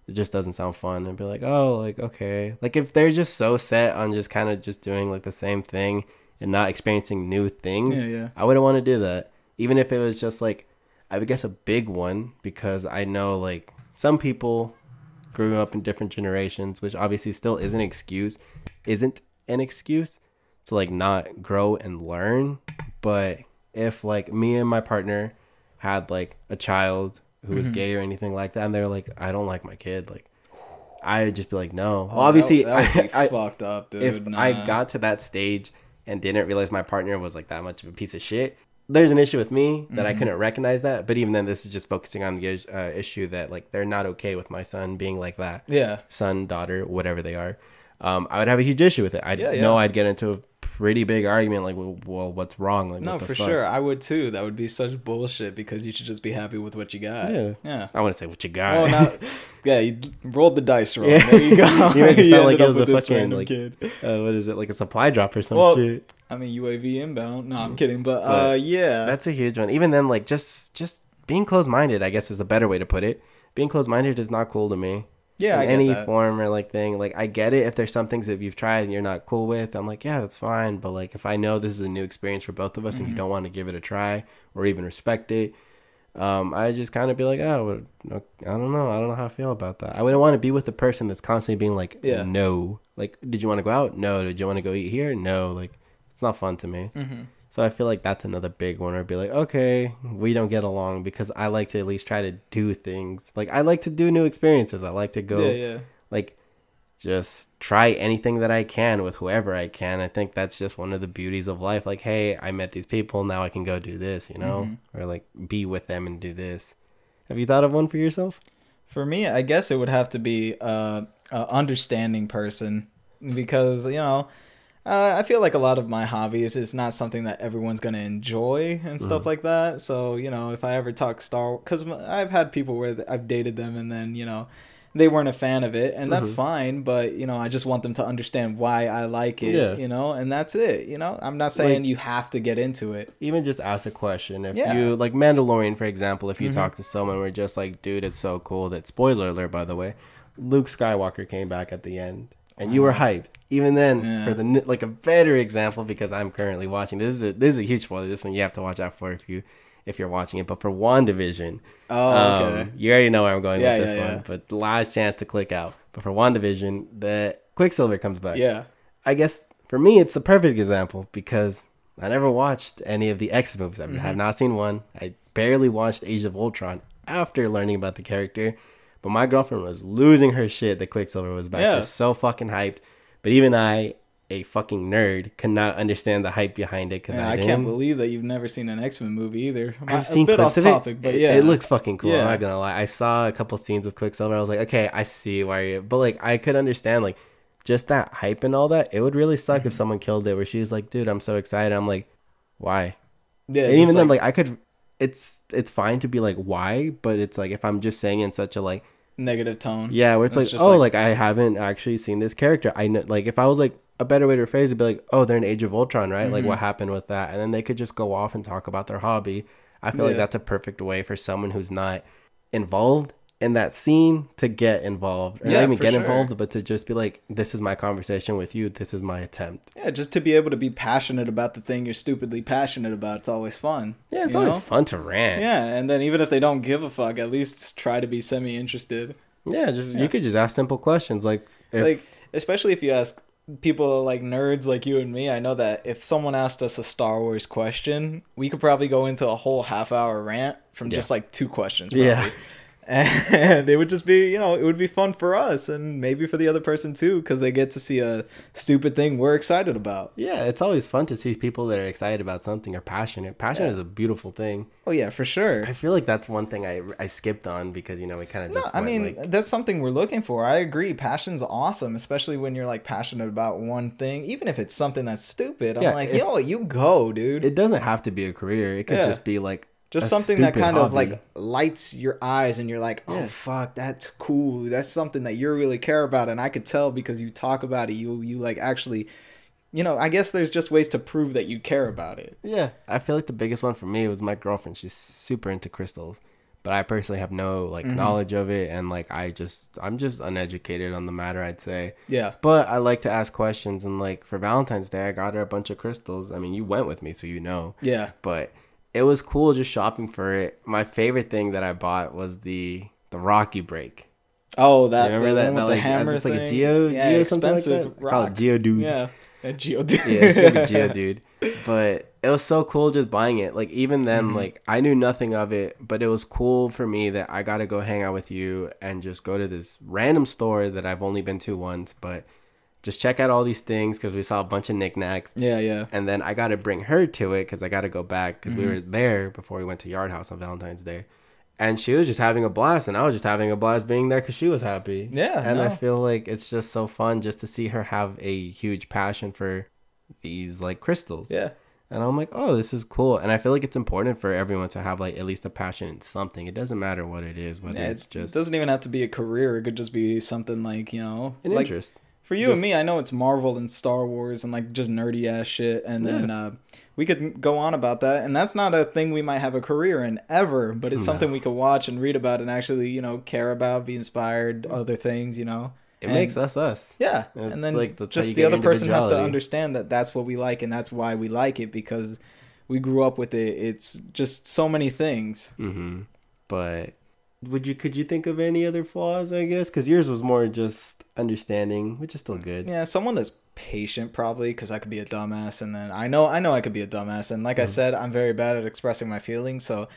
it just doesn't sound fun and be like oh like okay like if they're just so set on just kind of just doing like the same thing and not experiencing new things Yeah, yeah. i wouldn't want to do that even if it was just like i would guess a big one because i know like some people grew up in different generations which obviously still isn't an excuse isn't an excuse to like not grow and learn but if like me and my partner had like a child who was Mhm. gay or anything like that and they're like i don't like my kid like i would just be like no Oh, obviously that, that I, I, fucked up, dude. if Nah. I got to that stage and didn't realize my partner was like that much of a piece of shit, there's an issue with me that I Mhm. couldn't recognize that. But even then, this is just focusing on the uh, issue that like they're not okay with my son being like that, yeah, son, daughter, whatever they are. Um, I would have a huge issue with it. I Yeah, yeah. know I'd get into a pretty big argument like, well, well what's wrong? Like, no, what the for fuck? sure, I would too. That would be such bullshit because you should just be happy with what you got. Yeah. yeah. I want to say what you got. Oh, now, yeah, you rolled the dice wrong. Yeah. There you go. You make it sound like it was a fucking, like, kid. uh, what is it like a supply drop or some Well, shit? I mean, UAV inbound. No, I'm kidding, but, But uh, yeah, That's a huge one. Even then, like just just being closed minded, I guess is the better way to put it. Being closed minded is not cool to me. Yeah, in any that. form or like thing. Like I get it if there's some things that you've tried and you're not cool with. I'm like, yeah, that's fine. But like if I know this is a new experience for both of us and you Mhm. don't want to give it a try or even respect it, um, I just kind of be like, oh, I don't know. I don't know how I feel about that. I wouldn't want to be with a person that's constantly being like, Yeah. no. Like, did you want to go out? No. Did you want to go eat here? No. Like, it's not fun to me. hmm So I feel like that's another big one. Or be like, okay, we don't get along because I like to at least try to do things. Like I like to do new experiences. I like to go Yeah, yeah. like just try anything that I can with whoever I can. I think that's just one of the beauties of life. Like, hey, I met these people, now I can go do this, you know? Mhm. Or like be with them and do this. Have you thought of one for yourself? For me, I guess it would have to be uh, a understanding person because you know uh, I feel like a lot of my hobbies is not something that everyone's gonna enjoy and stuff Mhm. like that. So you know, if I ever talk Star, because I've had people where I've dated them and then you know they weren't a fan of it, and that's Mhm. fine. But you know, I just want them to understand why I like it. Yeah. You know, and that's it. You know, I'm not saying Like- you have to get into it. Even just ask a question. If Yeah. you like Mandalorian, for example, if you Mhm. talk to someone, we're just like, dude, it's so cool that spoiler alert, by the way, Luke Skywalker came back at the end, and you were hyped. Even then, Yeah. for the like a better example, because I'm currently watching this is a this is a huge spoiler. This one you have to watch out for if you if you're watching it. But for WandaVision, Oh, okay. um, you already know where I'm going Yeah, with this yeah, one. But last chance to click out. But for WandaVision, the Quicksilver comes back. yeah. I guess for me, it's the perfect example because I never watched any of the X movies. I have not seen one. I barely watched Age of Ultron after learning about the character. But my girlfriend was losing her shit that Quicksilver was back. She Yeah. was so fucking hyped. But even I, a fucking nerd, could not understand the hype behind it because Yeah, I, I, can't believe that you've never seen an X Men movie either. I've A seen bit clips off of topic, it. but yeah, it, looks fucking cool. I'm not gonna lie. I saw a couple scenes with Quicksilver. I was like, okay, I see why you. But like, I could understand like just that hype and all that. It would really suck Mm-hmm. if someone killed it. Where she's like, dude, I'm so excited. I'm like, why? yeah. and even then, like, I could. It's it's fine to be like why, but it's like if I'm just saying in such a like negative tone. yeah, where it's, It's like oh like- like, I haven't actually seen this character. I know like if I was like a better way to phrase it, would be like oh they're in Age of Ultron right? Like Mm-hmm. what happened with that, and then they could just go off and talk about their hobby. I feel like that's a perfect way for someone who's not involved in that scene to get involved or Yeah, not even get sure. involved, but to just be like this is my conversation with you. This is my attempt. Yeah, just to be able to be passionate about the thing you're stupidly passionate about, it's always fun. Yeah, it's always know? fun to rant. Yeah, and then even if they don't give a fuck, at least try to be semi interested. Yeah, just Yeah. you could just ask simple questions like if, Like, especially if you ask people like nerds like you and me, I know that if someone asked us a Star Wars question, we could probably go into a whole half hour rant from Yeah. just like two questions. Probably. Yeah. And it would just be, you know, it would be fun for us and maybe for the other person too, because they get to see a stupid thing we're excited about. Yeah, it's always fun to see people that are excited about something or passionate. Passion Yeah. is a beautiful thing. Oh, yeah, for sure. I feel like that's one thing I, I skipped on because you know we kind of No, just I went, mean like, that's something we're looking for. I agree. Passion's awesome, especially when you're like passionate about one thing, even if it's something that's stupid. I'm Yeah, like, if- you you go, dude. it doesn't have to be a career. It could Yeah. just be like Just something that kind of like lights your eyes, and you're like, oh Yeah. fuck, that's cool. That's something that you really care about, and I could tell because you talk about it. You you like actually, you know. I guess there's just ways to prove that you care about it. yeah. I feel like the biggest one for me was my girlfriend. She's super into crystals, but I personally have no like Mm-hmm. knowledge of it, and like I just I'm just uneducated on the matter. I'd say. Yeah. But I like to ask questions, and like for Valentine's Day, I got her a bunch of crystals. I mean, you went with me, so you know. Yeah. but it was cool just shopping for it. My favorite thing that I bought was the the Rocky break. Oh, that, You remember the that? that like, the hammer it's like a? Geo, yeah, Geo like expensive that. I call it rock. Geo Dude. Yeah, a Geo dude. yeah, it's gonna be Geo Dude. But it was so cool just buying it. Like even then, Mm-hmm. like I knew nothing of it, but it was cool for me that I got to go hang out with you and just go to this random store that I've only been to once, but just check out all these things because we saw a bunch of knickknacks. Yeah, yeah. and then I got to bring her to it because I got to go back because Mm-hmm. we were there before we went to Yard House on Valentine's Day, and she was just having a blast, and I was just having a blast being there because she was happy. Yeah, and I feel like it's just so fun just to see her have a huge passion for these like crystals. Yeah. And I'm like, oh, this is cool, and I feel like it's important for everyone to have like at least a passion in something. It doesn't matter what it is, whether Yeah, it's it just doesn't even have to be a career. It could just be something like you know, an like interest. For you Just- and me. I know it's Marvel and Star Wars and like just nerdy ass shit, and then uh, we could go on about that. And that's not a thing we might have a career in ever, but it's No. something we could watch and read about and actually you know care about, be inspired, other things. You know, It And- makes us us. Yeah, It's and then like, just the other person has to understand that that's what we like and that's why we like it because we grew up with it. It's just so many things. Mm-hmm. But would you could you think of any other flaws? I guess because yours was more just understanding, which is still mm. good. Yeah, someone that's patient probably because I could be a dumbass, and then I know I know I could be a dumbass, and like I mm. said, I'm very bad at expressing my feelings, so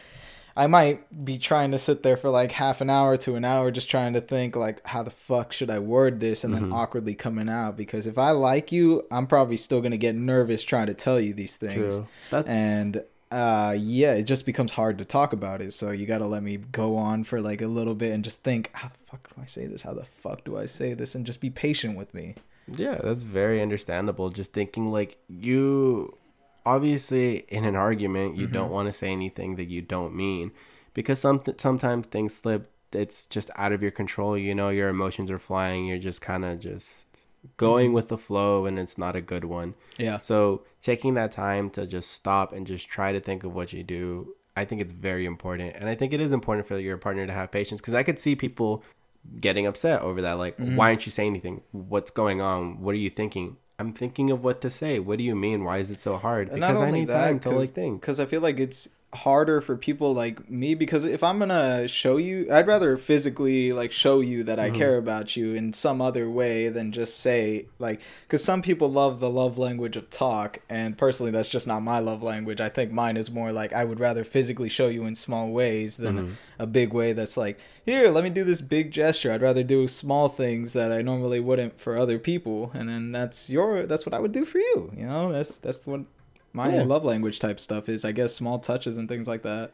I might be trying to sit there for like half an hour to an hour just trying to think like how the fuck should I word this, and then mm-hmm. awkwardly coming out because if I like you, I'm probably still gonna get nervous trying to tell you these things, True. That's and uh yeah it just becomes hard to talk about it. So you got to let me go on for like a little bit and just think how the fuck do i say this? How the fuck do i say this? And just be patient with me. Yeah, that's very understandable. Just thinking like you obviously in an argument you don't want to say anything that you don't mean because some sometimes things slip it's just out of your control you know your emotions are flying you're just kind of just going with the flow and it's not a good one yeah So taking that time to just stop and just try to think of what you do, I think it's very important. And I think it is important for your partner to have patience because I could see people getting upset over that. Like, Mm-hmm. why aren't you saying anything? What's going on? What are you thinking? I'm thinking of what to say. What do you mean? Why is it so hard? Because I need that, time to like think. because I feel like it's harder for people like me because if I'm gonna show you, I'd rather physically like show you that I mm-hmm. care about you in some other way than just say like because some people love the love language of talk, and personally that's just not my love language. I think mine is more like I would rather physically show you in small ways than a, a big way that's like here let me do this big gesture. I'd rather do small things that I normally wouldn't for other people, and then that's your that's what I would do for you. You know that's that's what my Yeah. love language type stuff is I guess small touches and things like that.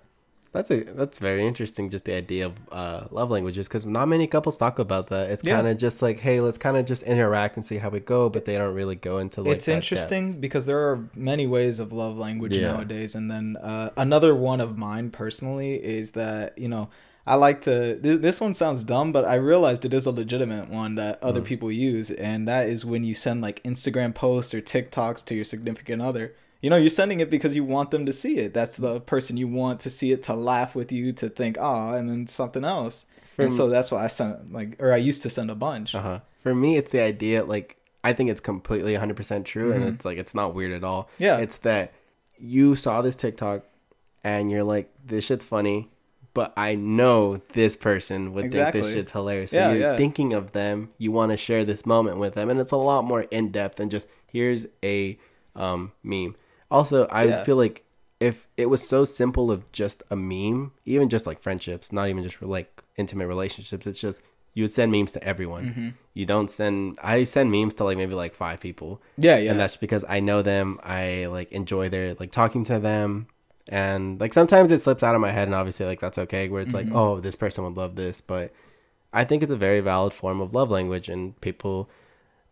That's a that's very interesting. Just the idea of uh, love languages, because not many couples talk about that. It's Yeah. kind of just like, hey, let's kind of just interact and see how we go, but they don't really go into like. it's that depth. interesting because there are many ways of love language Yeah. nowadays and then uh, another one of mine personally is that you know i like to th- this one sounds dumb but i realized it is a legitimate one that other Mm. people use and that is when you send like instagram posts or tiktoks to your significant other you know you're sending it because you want them to see it that's the person you want to see it to laugh with you to think ah and then something else and so that's why i sent like or i used to send a bunch Uh huh. For me, it's the idea like I think it's completely 100% true, and it's like it's not weird at all. Mm-hmm. Yeah. It's that you saw this TikTok, and you're like, this shit's funny, but I know this person would think this shit's hilarious. So Yeah, you're yeah. thinking of them. You want to share this moment with them, and it's a lot more in depth than just here's a um, meme. Also, I Yeah. feel like if it was so simple of just a meme, even just like friendships, not even just like intimate relationships, it's just you would send memes to everyone. Mm-hmm. You don't send. I send memes to like maybe like five people, yeah yeah and that's because I know them. I like enjoy their like talking to them, and like sometimes it slips out of my head, and obviously like that's okay. Where it's Mm-hmm. like, oh, this person would love this, but I think it's a very valid form of love language, and people.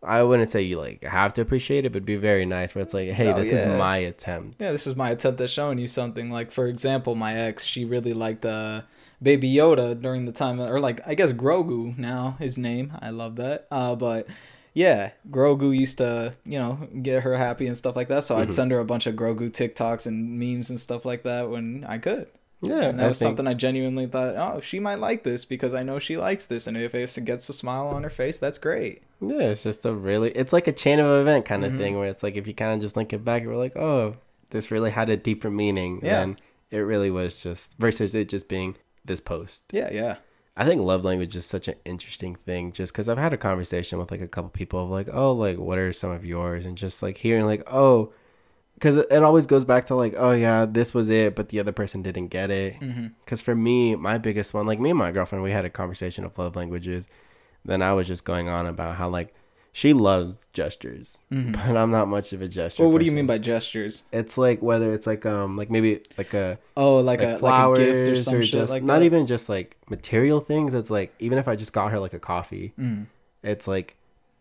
I wouldn't say you like have to appreciate it, but be very nice. Where it's like, hey, Oh, this yeah. is my attempt. Yeah, this is my attempt at showing you something. Like, for example, my ex, she really liked uh, Baby Yoda during the time, or like, I guess Grogu now, his name. I love that. Uh, but yeah, Grogu used to, you know, get her happy and stuff like that. So I'd send her a bunch of Grogu TikToks and memes and stuff like that when I could. Yeah, And that I was think- something I genuinely thought, oh, she might like this because I know she likes this. And if it gets a smile on her face, that's great. Yeah, it's just a really, it's like a chain of event kind of Mm-hmm. thing where it's like if you kind of just link it back, you're like, oh, this really had a deeper meaning Yeah. than it really was just versus it just being this post. Yeah, yeah. I think love language is such an interesting thing just because I've had a conversation with like a couple people of like, oh, like what are some of yours? And just like hearing like, oh, because it always goes back to like, oh yeah, this was it, but the other person didn't get it. Because for me, my biggest one, like me and my girlfriend, we had a conversation of love languages. Then I was just going on about how like she loves gestures, but I'm not much of a gesture. Well, what do you mean by gestures? It's like whether it's like um like maybe like a Oh, like, like, a, flowers like a gift or some shit just like not that? even just like material things. It's like even if I just got her like a coffee, Mm. it's like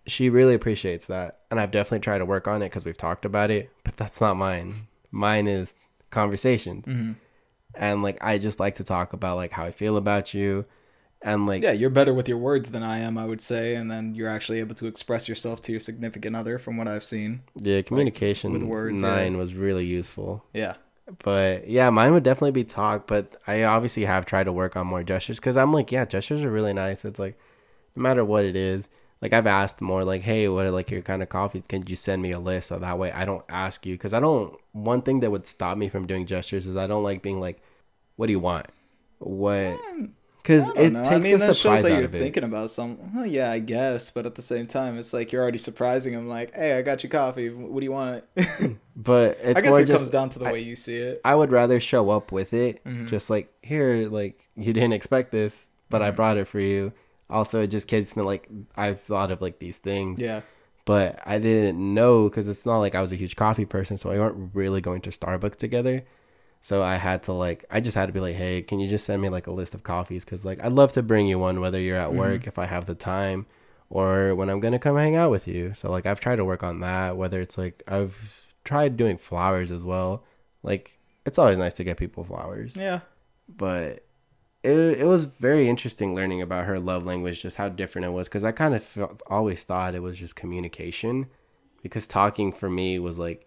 she really appreciates that, and I've definitely tried to work on it because we've talked about it. But that's not mine. Mine is conversations, Mm-hmm. and like I just like to talk about like how I feel about you, and like Yeah, you're better with your words than I am, I would say, and then you're actually able to express yourself to your significant other, from what I've seen. Yeah, communication with words, yeah. nine was really useful. Yeah, But yeah, mine would definitely be talk. But I obviously have tried to work on more gestures because I'm like, yeah, gestures are really nice. It's like, no matter what it is, like I've asked more, like, hey, what are like your kind of coffees? Can you send me a list so that way I don't ask you? Because I don't. One thing that would stop me from doing gestures is I don't like being like, what do you want? What? Because it know. takes I mean, the that surprise shows that out you're of it. thinking about something. Well, yeah, I guess, but at the same time, it's like you're already surprising him. Like, hey, I got you coffee. What do you want? But it's I guess more it just comes down to the I- way you see it. I would rather show up with it, Mhm. just like here, like you didn't expect this, but I Mhm. brought it for you. Also, it just gives me like I've thought of like these things, Yeah, but I didn't know because it's not like I was a huge coffee person, so we weren't really going to Starbucks together. So I had to like, I just had to be like, hey, can you just send me like a list of coffees? Because like I'd love to bring you one, whether you're at mm-hmm. work, if I have the time, or when I'm gonna come hang out with you. So like I've tried to work on that. Whether it's like I've tried doing flowers as well. Like it's always nice to get people flowers yeah, but it, it was very interesting learning about her love language just how different it was because i kind of felt, always thought it was just communication because talking for me was like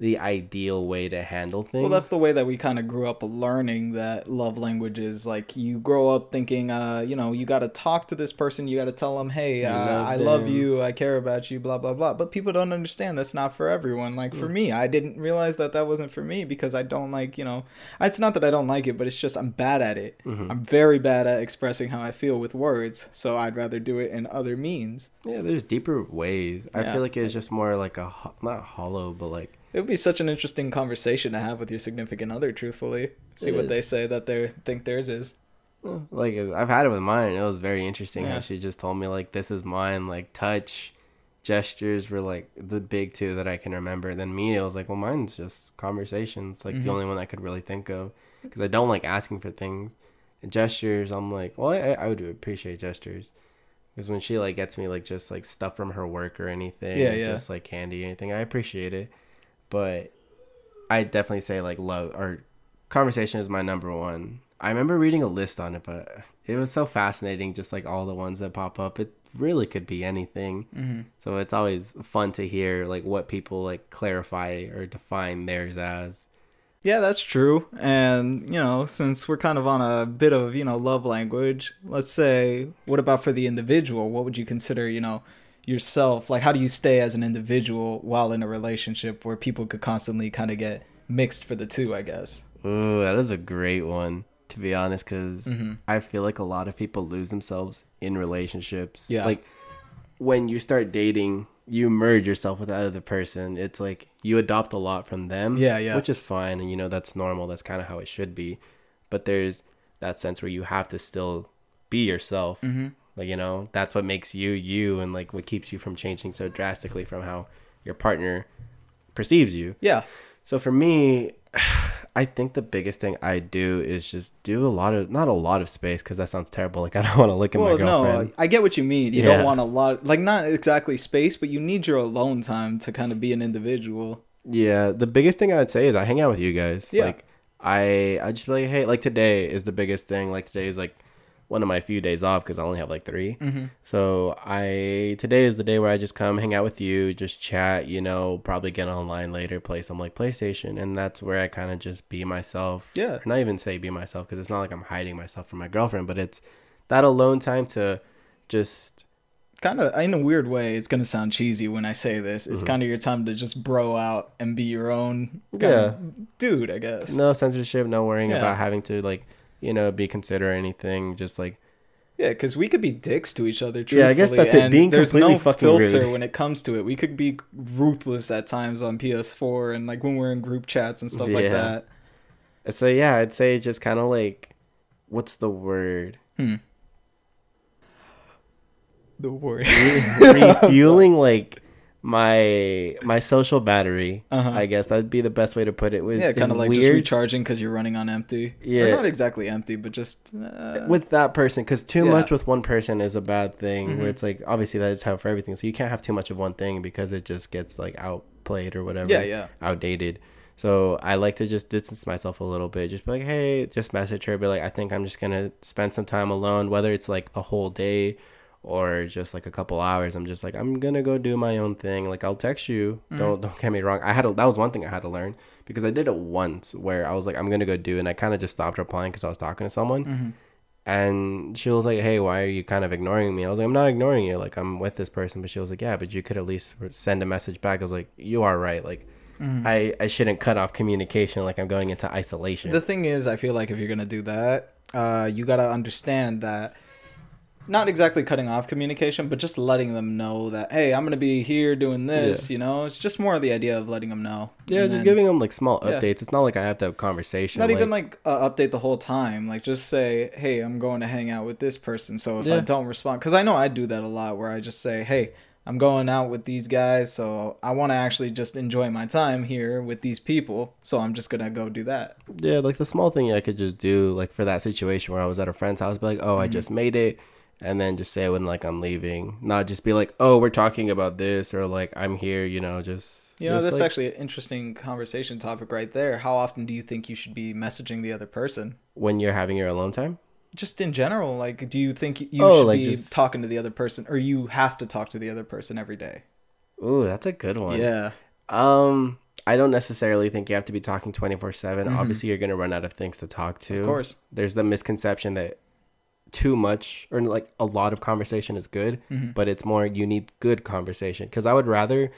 the ideal way to handle things. Well, that's the way that we kind of grew up learning that love languages. Like you grow up thinking, uh, you know, you got to talk to this person. You got to tell them, hey, uh, love I love you. I care about you. Blah blah blah. But people don't understand that's not for everyone. Like Mm. for me, I didn't realize that that wasn't for me because I don't like, you know, it's not that I don't like it, but it's just I'm bad at it. Mm-hmm. I'm very bad at expressing how I feel with words. So I'd rather do it in other means. yeah, there's deeper ways. I feel like it's just more like a not hollow, but like It would be such an interesting conversation to have with your significant other. Truthfully, see It what is. they say that they think theirs is. like I've had it with mine. It was very interesting Yeah. how she just told me like this is mine. Like touch, gestures were like the big two that I can remember. Then me, it was like well, mine's just conversations. Like Mhm. the only one I could really think of because I don't like asking for things. And gestures, I'm like, well, I I would appreciate gestures. Because when she like gets me like just like stuff from her work or anything, Yeah, yeah. just like candy or anything, I appreciate it. But I definitely say like love or conversation is my number one. I remember reading a list on it, but it was so fascinating, just like all the ones that pop up. It really could be anything. Mm-hmm. So it's always fun to hear like what people like clarify or define theirs as. Yeah, that's true. And, you know, since we're kind of on a bit of, you know, love language, let's say, what about for the individual? What would you consider, you know, yourself? Like, how do you stay as an individual while in a relationship where people could constantly kind of get mixed for the two, I guess? Ooh, that is a great one to be honest, because Mhm. I feel like a lot of people lose themselves in relationships. Yeah. like when you start dating, you merge yourself with that other person. It's like you adopt a lot from them. Yeah, yeah. Which is fine, and you know that's normal. That's kind of how it should be. But there's that sense where you have to still be yourself. Mm-hmm. Like you know, that's what makes you you, and like what keeps you from changing so drastically from how your partner perceives you. Yeah. So for me, I think the biggest thing I do is just do a lot of not a lot of space because that sounds terrible. Like I don't want to look at my Well, girlfriend. no, I get what you mean. You Yeah. don't want a lot, like, not exactly space, but you need your alone time to kind of be an individual. Yeah, the biggest thing I'd say is I hang out with you guys. Yeah. Like I I just like, hey, like today is the biggest thing. Like today is like one of my few days off because I only have like 3 Mm-hmm. So I today is the day where I just come hang out with you, just chat. You know, probably get online later, play some like PlayStation, and that's where I kind of just be myself. Yeah. Or not even say be myself because it's not like I'm hiding myself from my girlfriend, but it's that alone time to just kind of in a weird way it's gonna sound cheesy when i say this it's Mhm. kind of your time to just bro out and be your own kind Yeah. of dude i guess no censorship, no worrying Yeah. about having to like you know be considered or anything. Just like yeah because we could be dicks to each other truthfully, Yeah, I guess that's it, being there's completely no fucking filter rude. when it comes to it we could be ruthless at times on ps4 and like when we're in group chats and stuff like that So yeah, I'd say just kind of like, what's the word? hmm the word Refueling like my my social battery. Uh-huh. I guess that'd be the best way to put it. With yeah kind of like just recharging because you're running on empty Yeah. or not exactly empty but just uh, with that person because too Yeah. much with one person is a bad thing. Mhm. Where it's like obviously that is how for everything. So you can't have too much of one thing because it just gets like outplayed or whatever. yeah yeah outdated. So I like to just distance myself a little bit. Just be like, hey, just message her. Be like, I think I'm just gonna spend some time alone, whether it's like a whole day or just like a couple hours. I'm just like, I'm gonna go do my own thing. Like I'll text you. Mhm. Don't don't get me wrong. I had to, that was one thing I had to learn because I did it once where I was like, I'm gonna go do, and I kind of just stopped replying because I was talking to someone. hmm And she was like, "Hey, why are you kind of ignoring me?" I was like, "I'm not ignoring you. Like, I'm with this person." But she was like, "Yeah, but you could at least send a message back." I was like, "You are right. Like, Mhm. I I shouldn't cut off communication. Like, I'm going into isolation." The thing is, I feel like if you're gonna do that, uh, you gotta understand that not exactly cutting off communication, but just letting them know that hey, I'm gonna be here doing this. You know, it's just more of the idea of letting them know. yeah, And just then- giving them like small Yeah. updates. It's not like I have to have conversation. Not even like uh, update the whole time. Like just say, hey, I'm going to hang out with this person. So if I don't respond, because I know I do that a lot, where I just say, hey. I'm going out with these guys, so I want to actually just enjoy my time here with these people. So I'm just gonna go do that. yeah, like the small thing I could just do, like for that situation where I was at a friend's house, be like, "Oh, I Mhm. just made it." And then just say when like I'm leaving, not just be like, "Oh, we're talking about this," or like I'm here, you know, just You know, just, that's like, actually an interesting conversation topic right there. How often do you think you should be messaging the other person? when you're having your alone time. Just in general, like, do you think you Oh, should like be just- talking to the other person, or you have to talk to the other person every day? Ooh, that's a good one. Yeah. Um, I don't necessarily think you have to be talking 24 7. Mhm. Obviously, you're going to run out of things to talk to. Of course. There's the misconception that too much or like a lot of conversation is good, Mhm. but it's more you need good conversation. Because I would rather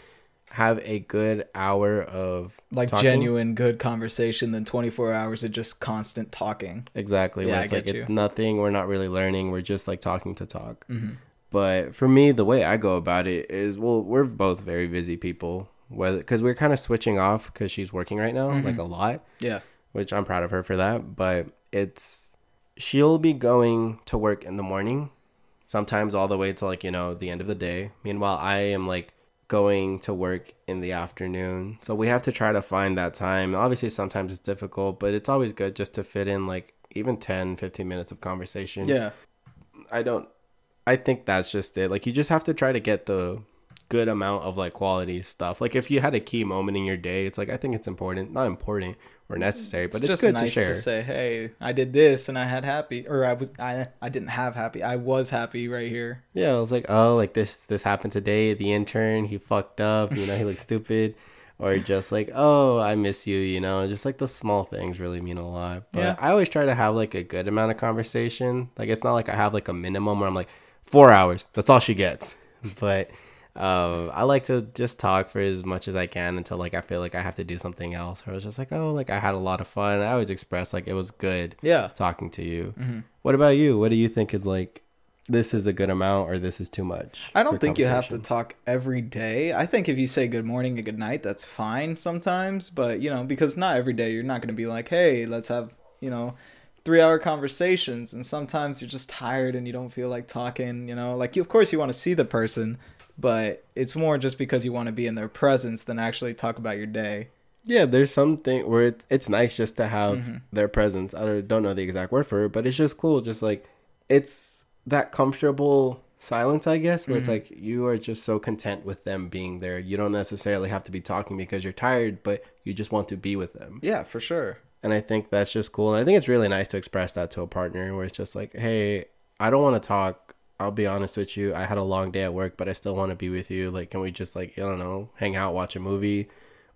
have a good hour of Like talking. genuine good conversation than 24 hours of just constant talking. Exactly. Yeah, where I it's like get it's nothing. We're not really learning. We're just like talking to talk. Mm-hmm. But for me, the way I go about it is well, we're both very busy people. Whether because we're kind of switching off because she's working right now, Mhm. like a lot, Yeah. which I'm proud of her for that. But it's she'll be going to work in the morning, sometimes all the way to like you know the end of the day. Meanwhile, I am like going to work in the afternoon, so we have to try to find that time. Obviously, sometimes it's difficult, but it's always good just to fit in like even 10, 15 minutes of conversation. Yeah. I don't I think that's just it. Like you just have to try to get the good amount of like quality stuff. Like if you had a key moment in your day, it's like I think it's important, not important or necessary, but it's, just good nice to to, share. say, hey, I did this and I had happy, or I was, I, I didn't have happy. I was happy right here. yeah, I was like, oh, like this this happened today. The intern, he fucked up. You know, he looks stupid. Or just like, oh, I miss you. You know, just like the small things really mean a lot. But Yeah. I always try to have like a good amount of conversation. Like it's not like I have like a minimum where I'm like four hours. That's all she gets. But um, I like to just talk for as much as I can until like I feel like I have to do something else. Or I was just like, oh, like I had a lot of fun. I always express like it was good Yeah. talking to you. hmm What about you? What do you think is like this is a good amount or this is too much? I don't think you have to talk every day. I think if you say good morning and good night, that's fine sometimes. But, you know, because not every day you're not going to be like, hey, let's have, you know, three hour conversations. And sometimes you're just tired and you don't feel like talking, you know, like, you, of course, you want to see the person, but it's more just because you want to be in their presence than actually talk about your day. Yeah, there's something where it's it's nice just to have Mhm. their presence. I don't- know the exact word for it, but it's just cool. Just like it's that comfortable silence, I guess, where it's Mhm. like you are just so content with them being there. You don't necessarily have to be talking because you're tired, but you just want to be with them. Yeah, for sure. And I think that's just cool. And I think it's really nice to express that to a partner where it's just like, hey, I don't want to talk. I'll be honest with you. I had a long day at work, but I still want to be with you. Like, can we just like, I don't know, hang out, watch a movie,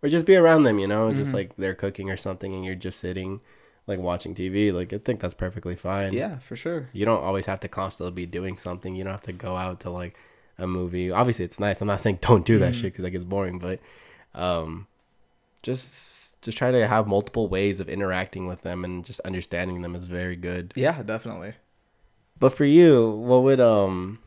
or just be around them, you know? Just Mhm. like they're cooking or something and you're just sitting, like watching TV. Like, I think that's perfectly fine. Yeah, for sure. You don't always have to constantly be doing something. You don't have to go out to like a movie. Obviously, it's nice. I'm not saying don't do that Mhm. shit because that gets boring, but um, just just try to have multiple ways of interacting with them and just understanding them is very good. Yeah, definitely. But for you, what would um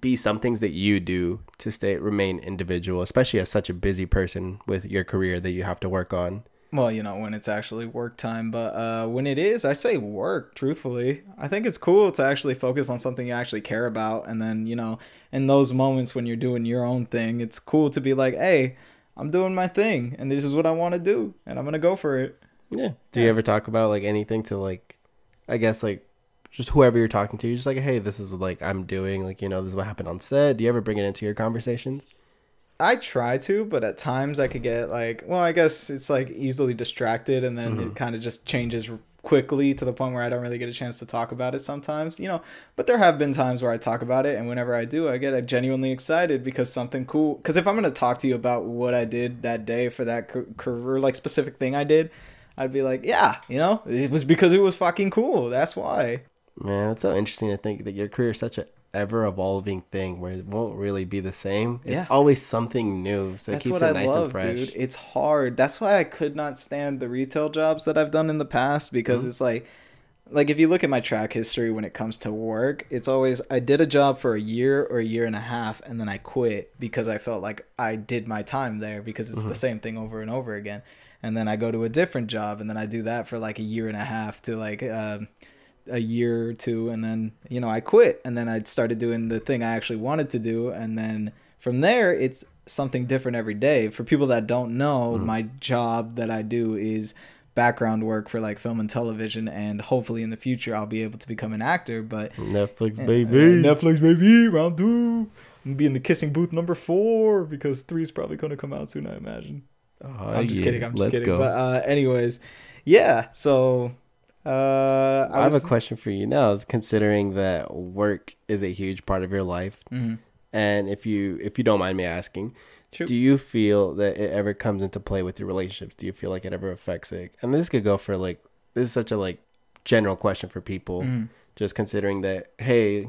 be some things that you do to stay remain individual, especially as such a busy person with your career that you have to work on? Well, you know, when it's actually work time, but uh, when it is, I say work, truthfully. I think it's cool to actually focus on something you actually care about. And then, you know, in those moments when you're doing your own thing, it's cool to be like, hey, I'm doing my thing and this is what I want to do and I'm going to go for it. Yeah. Do you ever talk about like anything to like, I guess like just whoever you're talking to, you're just like, hey, this is what like I'm doing, like you know, this is what happened on set. Do you ever bring it into your conversations? I try to, but at times I could get like, well, I guess it's like easily distracted and then Mhm. it kind of just changes quickly to the point where I don't really get a chance to talk about it sometimes, you know. But there have been times where I talk about it and whenever I do, I get genuinely excited because something cool. Because if I'm going to talk to you about what I did that day for that career, like specific thing I did, I'd be like, yeah, you know, it was because it was fucking cool. That's why. Man, it's so interesting to think that your career is such a ever evolving thing where it won't really be the same. It's Yeah. always something new. So it keeps it I nice love, and fresh. dude. It's hard. That's why I could not stand the retail jobs that I've done in the past because Mhm. it's like like if you look at my track history when it comes to work, it's always I did a job for a year or a year and a half and then I quit because I felt like I did my time there because it's Mhm. the same thing over and over again. And then I go to a different job and then I do that for like a year and a half to like um a year or two and then you know I quit and then I started doing the thing I actually wanted to do and then from there it's something different every day. For people that don't know, Mhm. my job that I do is background work for like film and television and hopefully in the future I'll be able to become an actor but Netflix uh, baby. Netflix baby round 2 I'm be in the kissing booth number 4 because 3 is probably going to come out soon I imagine. Oh, I'm just yeah. kidding. I'm just Let's kidding. go. But uh anyways, yeah, so uh I, have was- a question for you now. Is considering that work is a huge part of your life, Mhm. and if you if you don't mind me asking, True. do you feel that it ever comes into play with your relationships? Do you feel like it ever affects it? And this could go for like this is such a like general question for people, Mhm. just considering that hey,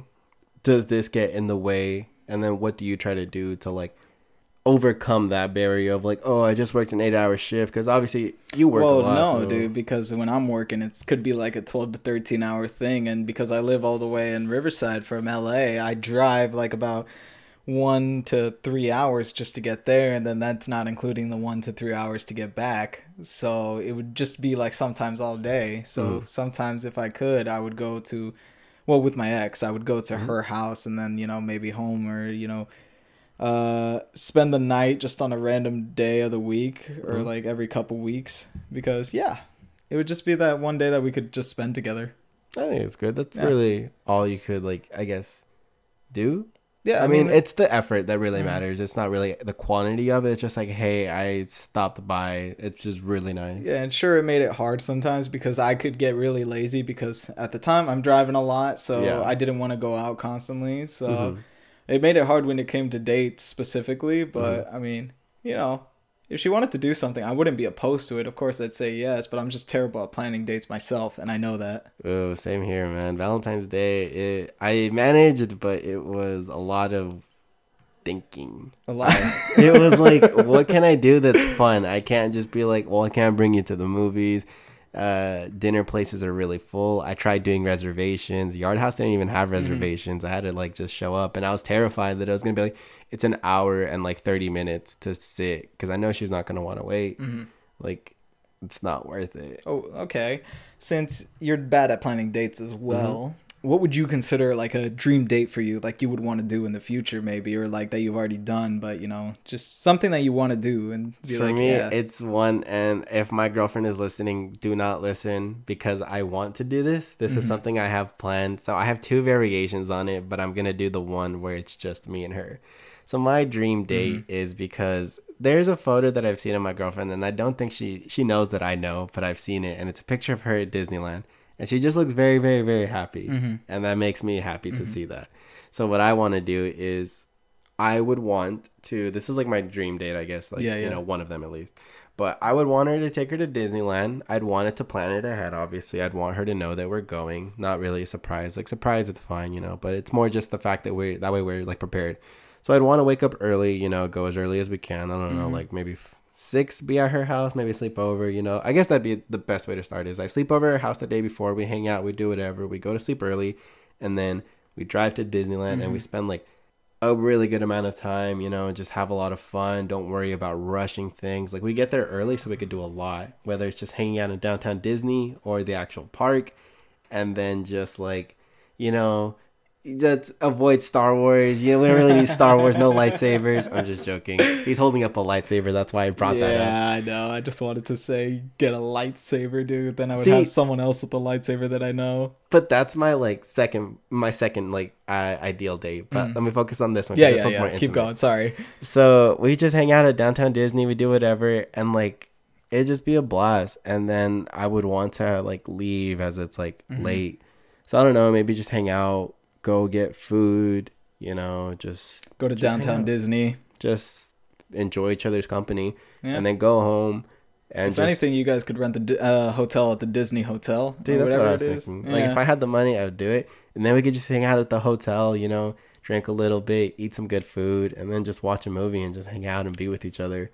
does this get in the way? And then what do you try to do to like overcome that barrier of like, oh, I just worked an eight hour shift because obviously you work well, a lot. no, so- dude, because when I'm working, it could be like a 12 to 13 hour thing. And because I live all the way in Riverside from LA, I drive like about one to three hours just to get there. And then that's not including the one to three hours to get back. So it would just be like sometimes all day. So Mhm. sometimes if I could, I would go to, well, with my ex, I would go to Mhm. her house and then, you know, maybe home or, you know, uh spend the night just on a random day of the week or Mhm. like every couple weeks because yeah it would just be that one day that we could just spend together I think it's good. That's Yeah. really all you could like, I guess, do. yeah I, mean, it's the effort that really Mhm. matters. It's not really the quantity of it. It's just like, hey, I stopped by. It's just really nice. yeah and sure it made it hard sometimes because i could get really lazy because at the time i'm driving a lot so Yeah. i didn't want to go out constantly so Mhm. It made it hard when it came to dates specifically but Mm-hmm. i mean you know if she wanted to do something i wouldn't be opposed to it of course i'd say yes but i'm just terrible at planning dates myself and i know that Oh, same here, man. Valentine's Day, it, I managed, but it was a lot of thinking. a lot It was like, what can I do that's fun? I can't just be like, well, I can't bring you to the movies. Uh, dinner places are really full. I tried doing reservations. Yard House didn't even have reservations. I had to like just show up, and I was terrified that it was gonna be like, it's an hour and like thirty minutes to sit because I know she's not gonna want to wait. Mhm. Like, it's not worth it. Oh, okay. Since you're bad at planning dates as well, Mm-hmm. What would you consider like a dream date for you? Like you would want to do in the future, maybe, or like that you've already done, but you know, just something that you want to do and be For like, me, yeah. it's one, and if my girlfriend is listening, do not listen because I want to do this. This is Mhm. something I have planned. So I have two variations on it, but I'm gonna do the one where it's just me and her. So my dream date Mm-hmm. is because there's a photo that I've seen of my girlfriend, and I don't think she she knows that I know, but I've seen it, and it's a picture of her at Disneyland, and she just looks very, very, very happy, Mhm. and that makes me happy to Mhm. see that. So what I want to do is I would want to. This is like my dream date, I guess. Like Yeah, you know, one of them at least. But I would want her to take her to Disneyland. I'd want it to plan it ahead. Obviously, I'd want her to know that we're going. Not really a surprise. Like surprise, it's fine, you know. But it's more just the fact that we're that way we're like prepared. So I'd want to wake up early, you know, go as early as we can. I don't know, Mhm. like maybe f- six, be at her house, maybe sleep over. You know, I guess that'd be the best way to start. Is I sleep over at her house the day before. We hang out, we do whatever. We go to sleep early, and then we drive to Disneyland and we Mhm. spend like a really good amount of time, you know, just have a lot of fun. Don't worry about rushing things. Like we get there early so we could do a lot, whether it's just hanging out in downtown Disney or the actual park, and then just like, you know, just avoid Star Wars. You know, we don't really need Star Wars, no lightsabers. I'm just joking. He's holding up a lightsaber. That's why I brought yeah, that up. Yeah, I know. I just wanted to say get a lightsaber, dude. Then I would See- have someone else with a lightsaber that I know. But that's my like second, my second like uh, ideal date. But Mm. let me focus on this one. Yeah, yeah, more yeah. Keep going. Sorry. So we just hang out at downtown Disney. We do whatever, and like it'd just be a blast. And then I would want to like leave as it's like Mhm. late. So I don't know, maybe just hang out, go get food. You know, just Go to Just downtown. Disney. just enjoy each other's company, Yeah. and then go home. And if just, anything, you guys could rent the uh, hotel at the Disney Hotel. dude, or that's what I was whatever it is. thinking. Like if I had the money, I would do it, and then we could just hang out at the hotel. You know, drink a little bit, eat some good food, and then just watch a movie and just hang out and be with each other.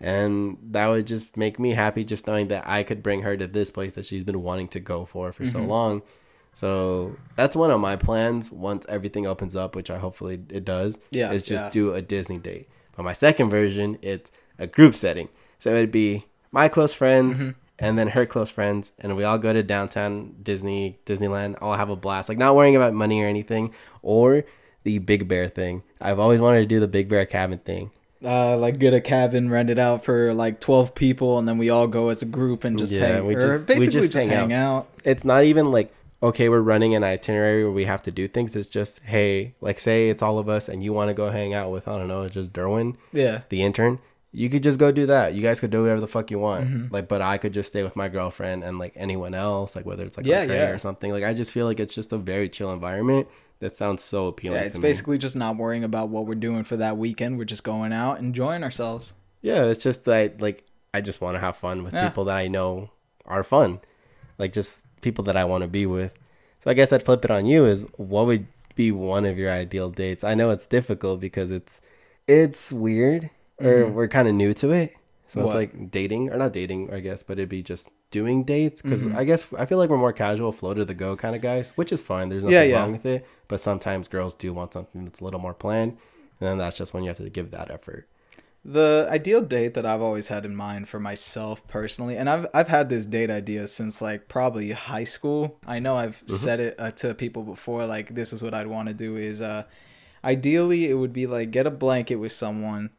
And that would just make me happy just knowing that I could bring her to this place that she's been wanting to go for for so Mhm. long. So that's one of my plans once everything opens up, which I hopefully it does. Yeah, is just yeah. do a Disney date. But my second version, it's a group setting. So it'd be my close friends Mhm. and then her close friends, and we all go to downtown Disney, Disneyland. All have a blast, like not worrying about money or anything, or the Big Bear thing. I've always wanted to do the Big Bear cabin thing. uh, like get a cabin rented out for like 12 people and then we all go as a group and just Yeah, hang we or just- we just just, hang hang, out. It's not even like okay, we're running an itinerary where we have to do things. It's just hey, like say it's all of us, and you want to go hang out with I don't know, just Derwin. yeah the intern, you could just go do that. You guys could do whatever the fuck you want. Mhm. Like, but I could just stay with my girlfriend and like anyone else, like whether it's like Yeah, yeah, or something. Like, I just feel like it's just a very chill environment That sounds so appealing. Yeah, it's to me. basically just not worrying about what we're doing for that weekend. We're just going out, enjoying ourselves. Yeah, it's just that like I just want to have fun with Yeah. people that I know are fun, like just people that I want to be with. So I guess I'd flip it on you. Is what would be one of your ideal dates? I know it's difficult because it's it's weird or we're kind of new to it. So Mm-hmm. What? it's like dating or not dating, I guess, but it'd be just doing dates because Mm-hmm. I guess I feel like we're more casual, flow to the go kind of guys, which is fine. There's nothing Yeah, yeah. wrong with it. But sometimes girls do want something that's a little more planned, and then that's just when you have to give that effort. The ideal date that I've always had in mind for myself personally, and I've I've had this date idea since like probably high school. I know I've said it uh, to people before. Like this is what I'd want to do is, uh, ideally it would be like get a blanket with someone,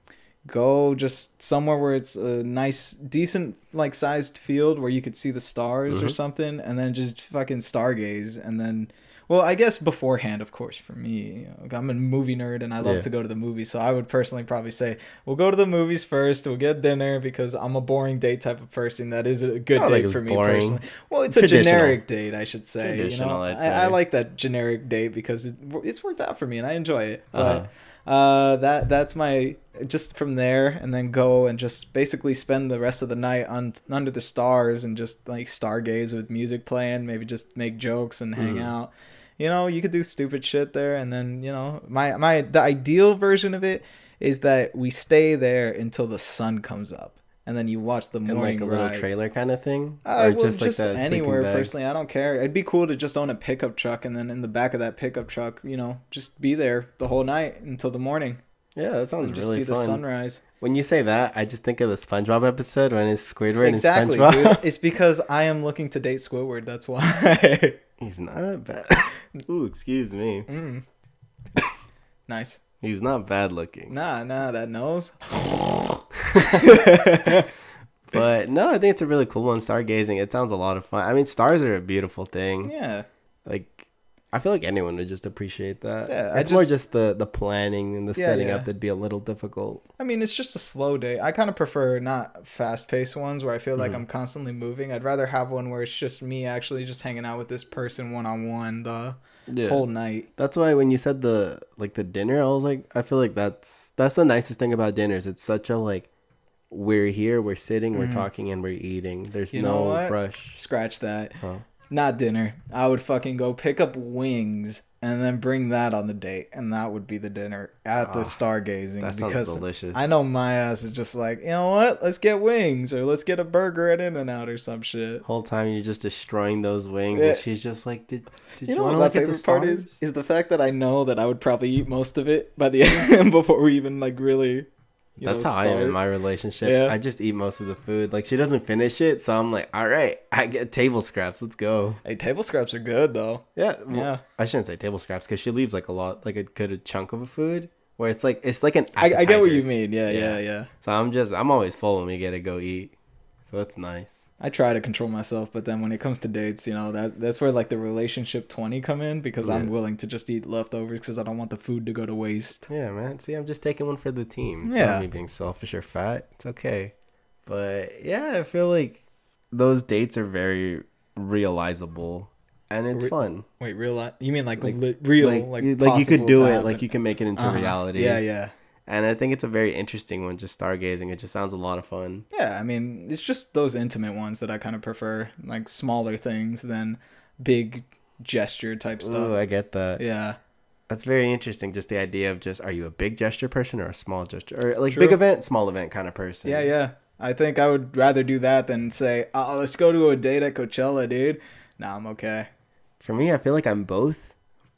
go just somewhere where it's a nice, decent like sized field where you could see the stars or something, and then just fucking stargaze, and then. Well, I guess beforehand, of course, for me, you know, I'm a movie nerd and I love Yeah. to go to the movies. So I would personally probably say we'll go to the movies first. We'll get dinner because I'm a boring date type of person. That is a good date for me boring. personally. Well, it's a generic date, I should say. You know, I, I like that generic date because it, it's worked out for me and I enjoy it. Uh-huh. But uh, that that's my just from there, and then go and just basically spend the rest of the night on under the stars and just like stargaze with music playing. Maybe just make jokes and hang Mm. out. You know, you could do stupid shit there, and then you know, my my the ideal version of it is that we stay there until the sun comes up, and then you watch the morning. And like a little trailer kind of thing, Uh, well, just, that sleeping anywhere personally. I don't care. It'd be cool to just own a pickup truck and then in the back of that pickup truck, you know, just be there the whole night until the morning Yeah, that sounds and just really see the sunrise. When you say that, I just think of the SpongeBob episode when it's Squidward exactly, and SpongeBob. dude. It's because I am looking to date Squidward. That's why. He's not bad. Ooh, excuse me. mm. Nice. He's not bad looking. Nah, nah, that nose. But no, I think it's a really cool one. Stargazing. It sounds a lot of fun. I mean, stars are a beautiful thing. Yeah. Like, I feel like anyone would just appreciate that. Yeah, I it's more just- just the the planning and the Yeah, setting yeah. up that'd be a little difficult. I mean, it's just a slow day. I kind of prefer not fast paced ones where I feel Mm-hmm. like I'm constantly moving. I'd rather have one where it's just me actually just hanging out with this person one on one the Yeah. whole night. That's why when you said the like the dinner, I was like, I feel like that's that's the nicest thing about dinners. It's such a like, we're here, we're sitting, we're talking, and we're eating. There's Mm-hmm. You no what? rush. Scratch that. Huh. Not dinner. I would fucking go pick up wings and then bring that on the date, and that would be the dinner at the Ah, stargazing. that sounds because delicious. I know my ass is just like, you know what? Let's get wings or let's get a burger at In-N-Out or some shit. Whole time you're just destroying those wings, Yeah. and she's just like, "Did did You you, know what my look at the favorite part is? Is the fact that I know that I would probably eat most of it by the end before we even like really. That's know, how I am in my relationship. Yeah. I just eat most of the food. Like she doesn't finish it, so I'm like, "All right, I get table scraps. Let's go." Hey, table scraps are good though. Yeah, well, Yeah. I shouldn't say table scraps because she leaves like a lot, like a good chunk of a food. Where it's like it's like an. I, I get what you mean. Yeah, yeah, Yeah. yeah. So I'm just I'm always full when we get to go eat. So that's nice. I try to control myself, but then when it comes to dates, you know that that's where like the relationship twenty come in because I'm willing to just eat leftovers because I don't want the food to go to waste. Yeah, man. See, I'm just taking one for the team. It's Yeah. not me being selfish or fat. It's okay. But yeah, I feel like those dates are very realizable and it's Re- fun. Wait, real? You mean like, Like- li- real? like Like, you, like you could do it. happen? Like you can make it into Uh-huh. reality. Yeah, yeah, And I think it's a very interesting one. Just stargazing. It just sounds a lot of fun. yeah. I mean, it's just those intimate ones that I kind of prefer, like smaller things than big gesture type stuff. Ooh, I get that. yeah, That's very interesting. Just the idea of just are you a big gesture person or a small gesture or like True. big event, small event kind of person. yeah, yeah. I think I would rather do that than say, "Oh, let's go to a date at Coachella, dude." Nah, I'm okay. For me, I feel like I'm both,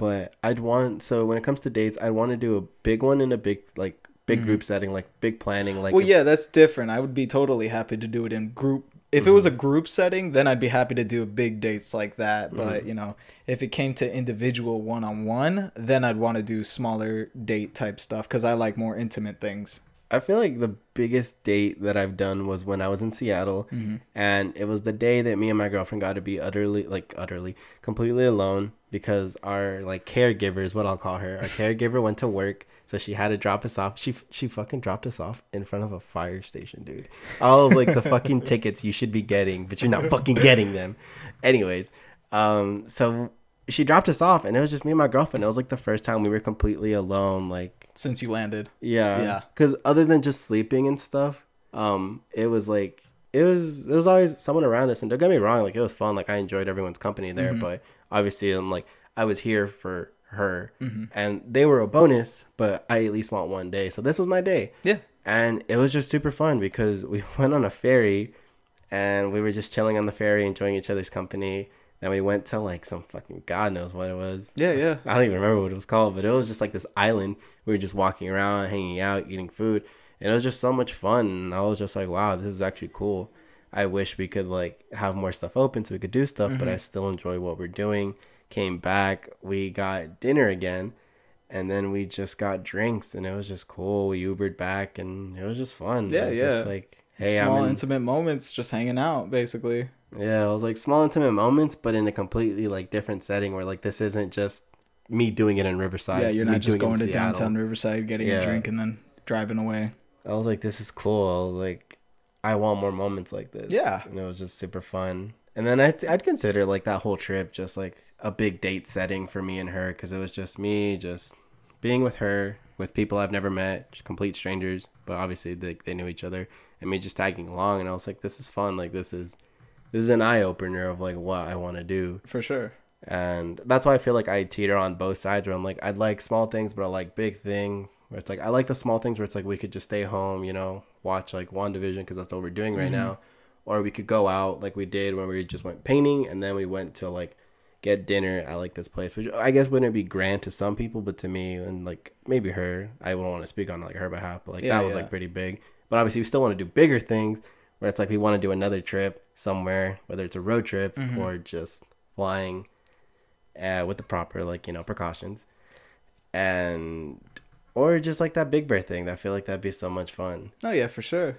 but I'd want so when it comes to dates, I'd want to do a big one in a big like big group setting, like big planning, like Mm-hmm. well, if- yeah, that's different. I would be totally happy to do it in group. If it was a group setting, then I'd be happy to do big dates like that. But you know, if it came to individual one on one, then I'd want to do smaller date type stuff because I like more intimate things. I feel like the biggest date that I've done was when I was in Seattle, Mm-hmm. and it was the day that me and my girlfriend got to be utterly, like utterly, completely alone because our like caregiver is what I'll call her. Our caregiver went to work, so she had to drop us off. She she fucking dropped us off in front of a fire station, dude. I was like, the fucking tickets you should be getting, but you're not fucking getting them. Anyways, um, so she dropped us off, and it was just me and my girlfriend. It was like the first time we were completely alone. Like, Since you landed. yeah, Yeah. Because other than just sleeping and stuff, um, it was like it was there was always someone around us. And don't get me wrong, like it was fun. Like I enjoyed everyone's company there, Mm-hmm. but obviously, I'm like I was here for her, Mm-hmm. and they were a bonus. But I at least want one day, so this was my day Yeah. and it was just super fun because we went on a ferry and we were just chilling on the ferry enjoying each other's company then we went to like some fucking god knows what it was Yeah, yeah. i don't even remember what it was called but it was just like this island we were just walking around hanging out eating food and it was just so much fun and i was just like wow this is actually cool i wish we could like have more stuff open so we could do stuff but i mm-hmm. still enjoy what we're doing came back we got dinner again and then we just got drinks and it was just cool we ubered back and it was just fun Yeah, yeah. just like hey Small i'm in, intimate moments just hanging out, basically. yeah it was like small intimate moments but in a completely like different setting where like this isn't just me doing it in riverside yeah, you're it's not just going to Seattle. downtown Riverside, getting Yeah. a drink, and then driving away. I was like, this is cool. I was like, I want more moments like this. Yeah. And it was just super fun. And then I'd, I'd consider like that whole trip just like a big date setting for me and her because it was just me just being with her, with people I've never met, complete strangers, but obviously they, they knew each other, and me just tagging along. And I was like, this is fun. Like, this is. This is an eye opener of like what I want to do, For sure. And that's why I feel like I teeter on both sides. Where I'm like, I'd like small things, but I like big things. Where it's like I like the small things where it's like we could just stay home, you know, watch like WandaVision because that's what we're doing right mm-hmm. now, or we could go out like we did when we just went painting, and then we went to like get dinner at like this place, which I guess wouldn't be grand to some people, but to me and like maybe her, I wouldn't want to speak on like her behalf, but like Yeah, that was yeah. like pretty big. But obviously, we still want to do bigger things. Where it's like we want to do another trip somewhere, whether it's a road trip mm-hmm. or just flying uh, with the proper like you know precautions. And or just like that big bear thing i feel like that'd be so much fun. Oh yeah, for sure.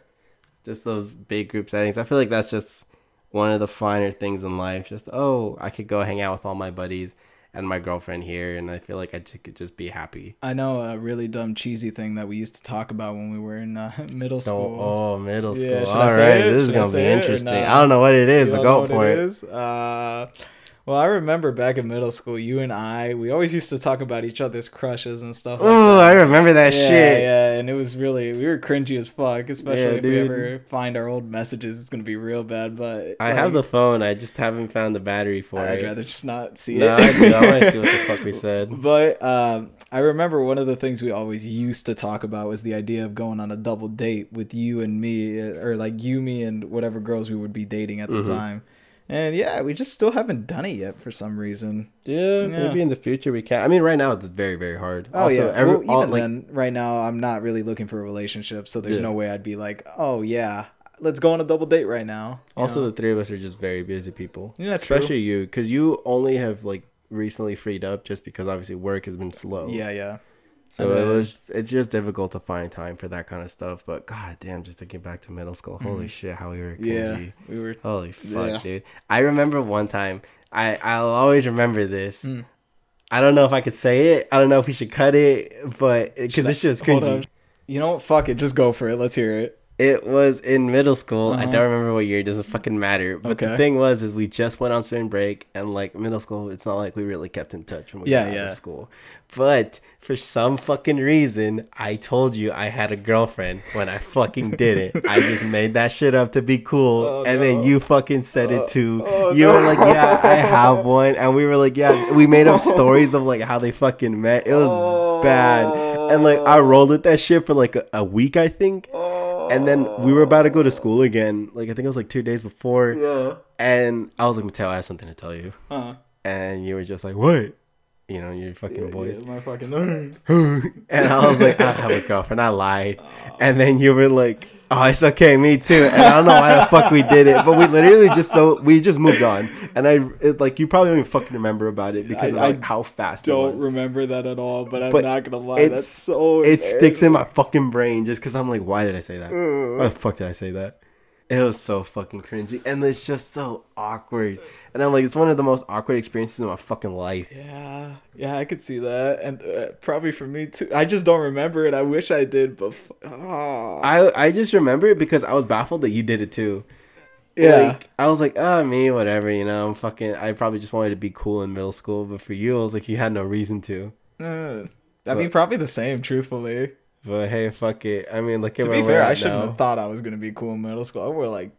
just those big group settings. I feel like that's just one of the finer things in life. Just oh i could go hang out with all my buddies and my girlfriend here and i feel like i could just be happy. I know a really dumb cheesy thing that we used to talk about when we were in uh, middle school. oh middle school. Yeah, all it? this is Should gonna be it interesting. i don't know what it is You but go for it, is? Uh, well, I remember back in middle school, you and I, we always used to talk about each other's crushes and stuff. Like oh i remember that yeah, shit yeah, and it was really we were cringy as fuck. Especially Yeah, if we ever find our old messages, it's gonna be real bad. But i have the phone i just haven't found the battery for it. I'd rather just not see no, it. I do. I want to see what the fuck we said. But um, I remember one of the things we always used to talk about was the idea of going on a double date with you and me, or like you, me, and whatever girls we would be dating at the Mhm. time. And yeah, we just still haven't done it yet for some reason. Yeah, Yeah. maybe in the future we can. I mean, right now it's very, very hard. Oh yeah, every, well, even all, like, then, right now I'm not really looking for a relationship, so there's Yeah. no way I'd be like, oh yeah, let's go on a double date right now. Also know? the three of us are just very busy people. Yeah, true. Especially you, because you only have like recently freed up just because obviously work has been slow. yeah, yeah. So it was. It's just difficult to find time for that kind of stuff. But god damn, just thinking back to middle school, holy shit, how we were Mm-hmm. Yeah, we were. Holy fuck, Yeah. dude! I remember one time. I I'll always remember this. Mm. I don't know if I could say it. I don't know if we should cut it, but because it's just cringy. You know what? Fuck it. Just go for it. Let's hear it. It was in middle school. I Uh-huh. don't remember what year. It doesn't fucking matter. But the thing was, is we just went on spring break, and like middle school, it's not like we really kept in touch when we Yeah, got out of school. But for some fucking reason, I told you I had a girlfriend when I fucking didn't. I just made that shit up to be cool, Oh, and then you fucking said it too. oh, you no. were like, "Yeah, I have one," and we were like, "Yeah." We made up stories of like how they fucking met. It was Oh. bad, and like I rolled with that shit for like a, a week, I think. And then we were about to go to school again. Like I think it was like two days before. Yeah. And I was like, Mateo, I have something to tell you. Uh, And you were just like, What? You know, your fucking voice. my fucking. and I was like, I have a girlfriend. I lied. And then you were like, Oh, it's okay, me too. And I don't know why the fuck we did it, but we literally just so we just moved on. And I it, like you probably don't even fucking remember about it because I- of I like, how fast it Don't remember that at all, but I'm But not gonna lie. it's- That's so. it sticks in my fucking brain just because I'm like, why did I say that? Why the fuck did I say that? It was so fucking cringy, and it's just so awkward. And I'm like, it's one of the most awkward experiences in my fucking life. Yeah, yeah, I could see that, and uh, probably for me too. I just don't remember it. I wish I did, but f- ah. I I just remember it because I was baffled that you did it too. Yeah. Like, I was like, ah, me, whatever, you know. I'm fucking. I probably just wanted to be cool in middle school, but for you, I was like, you had no reason to. Uh, I mean, probably the same, truthfully. But hey, fuck it. I mean, look at To be fair, I shouldn't now. have thought I was gonna be cool in middle school. I wore like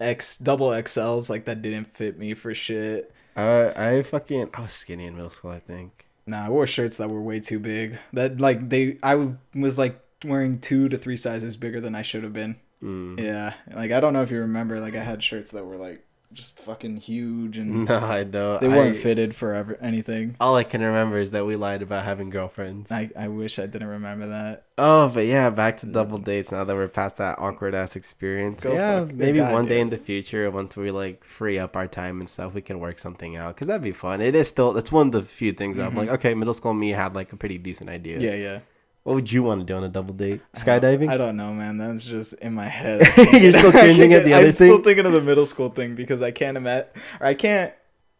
X double XLs, like that didn't fit me for shit. I, I fucking. I was skinny in middle school. I think. Nah, I wore shirts that were way too big. That like they, I was like wearing two to three sizes bigger than I should have been. Mm. Yeah, like I don't know if you remember, like I had shirts that were like just fucking huge and No, I don't. they weren't I- fitted for ever, anything. All I can remember is that we lied about having girlfriends. I, I wish I didn't remember that. Oh, but yeah, back to double dates. Now that we're past that awkward ass experience, Go yeah, maybe one day dude. in the future, once we like free up our time and stuff, we can work something out. Cause that'd be fun. It is still. That's one of the few things I'm Mhm. like, okay, middle school me had like a pretty decent idea. Yeah, yeah. What would you want to do on a double date? I don't- Skydiving? I don't know, man. That's just in my head. You're still cringing at the other I'm still thinking of the middle school thing because I can't imagine. Or I can't.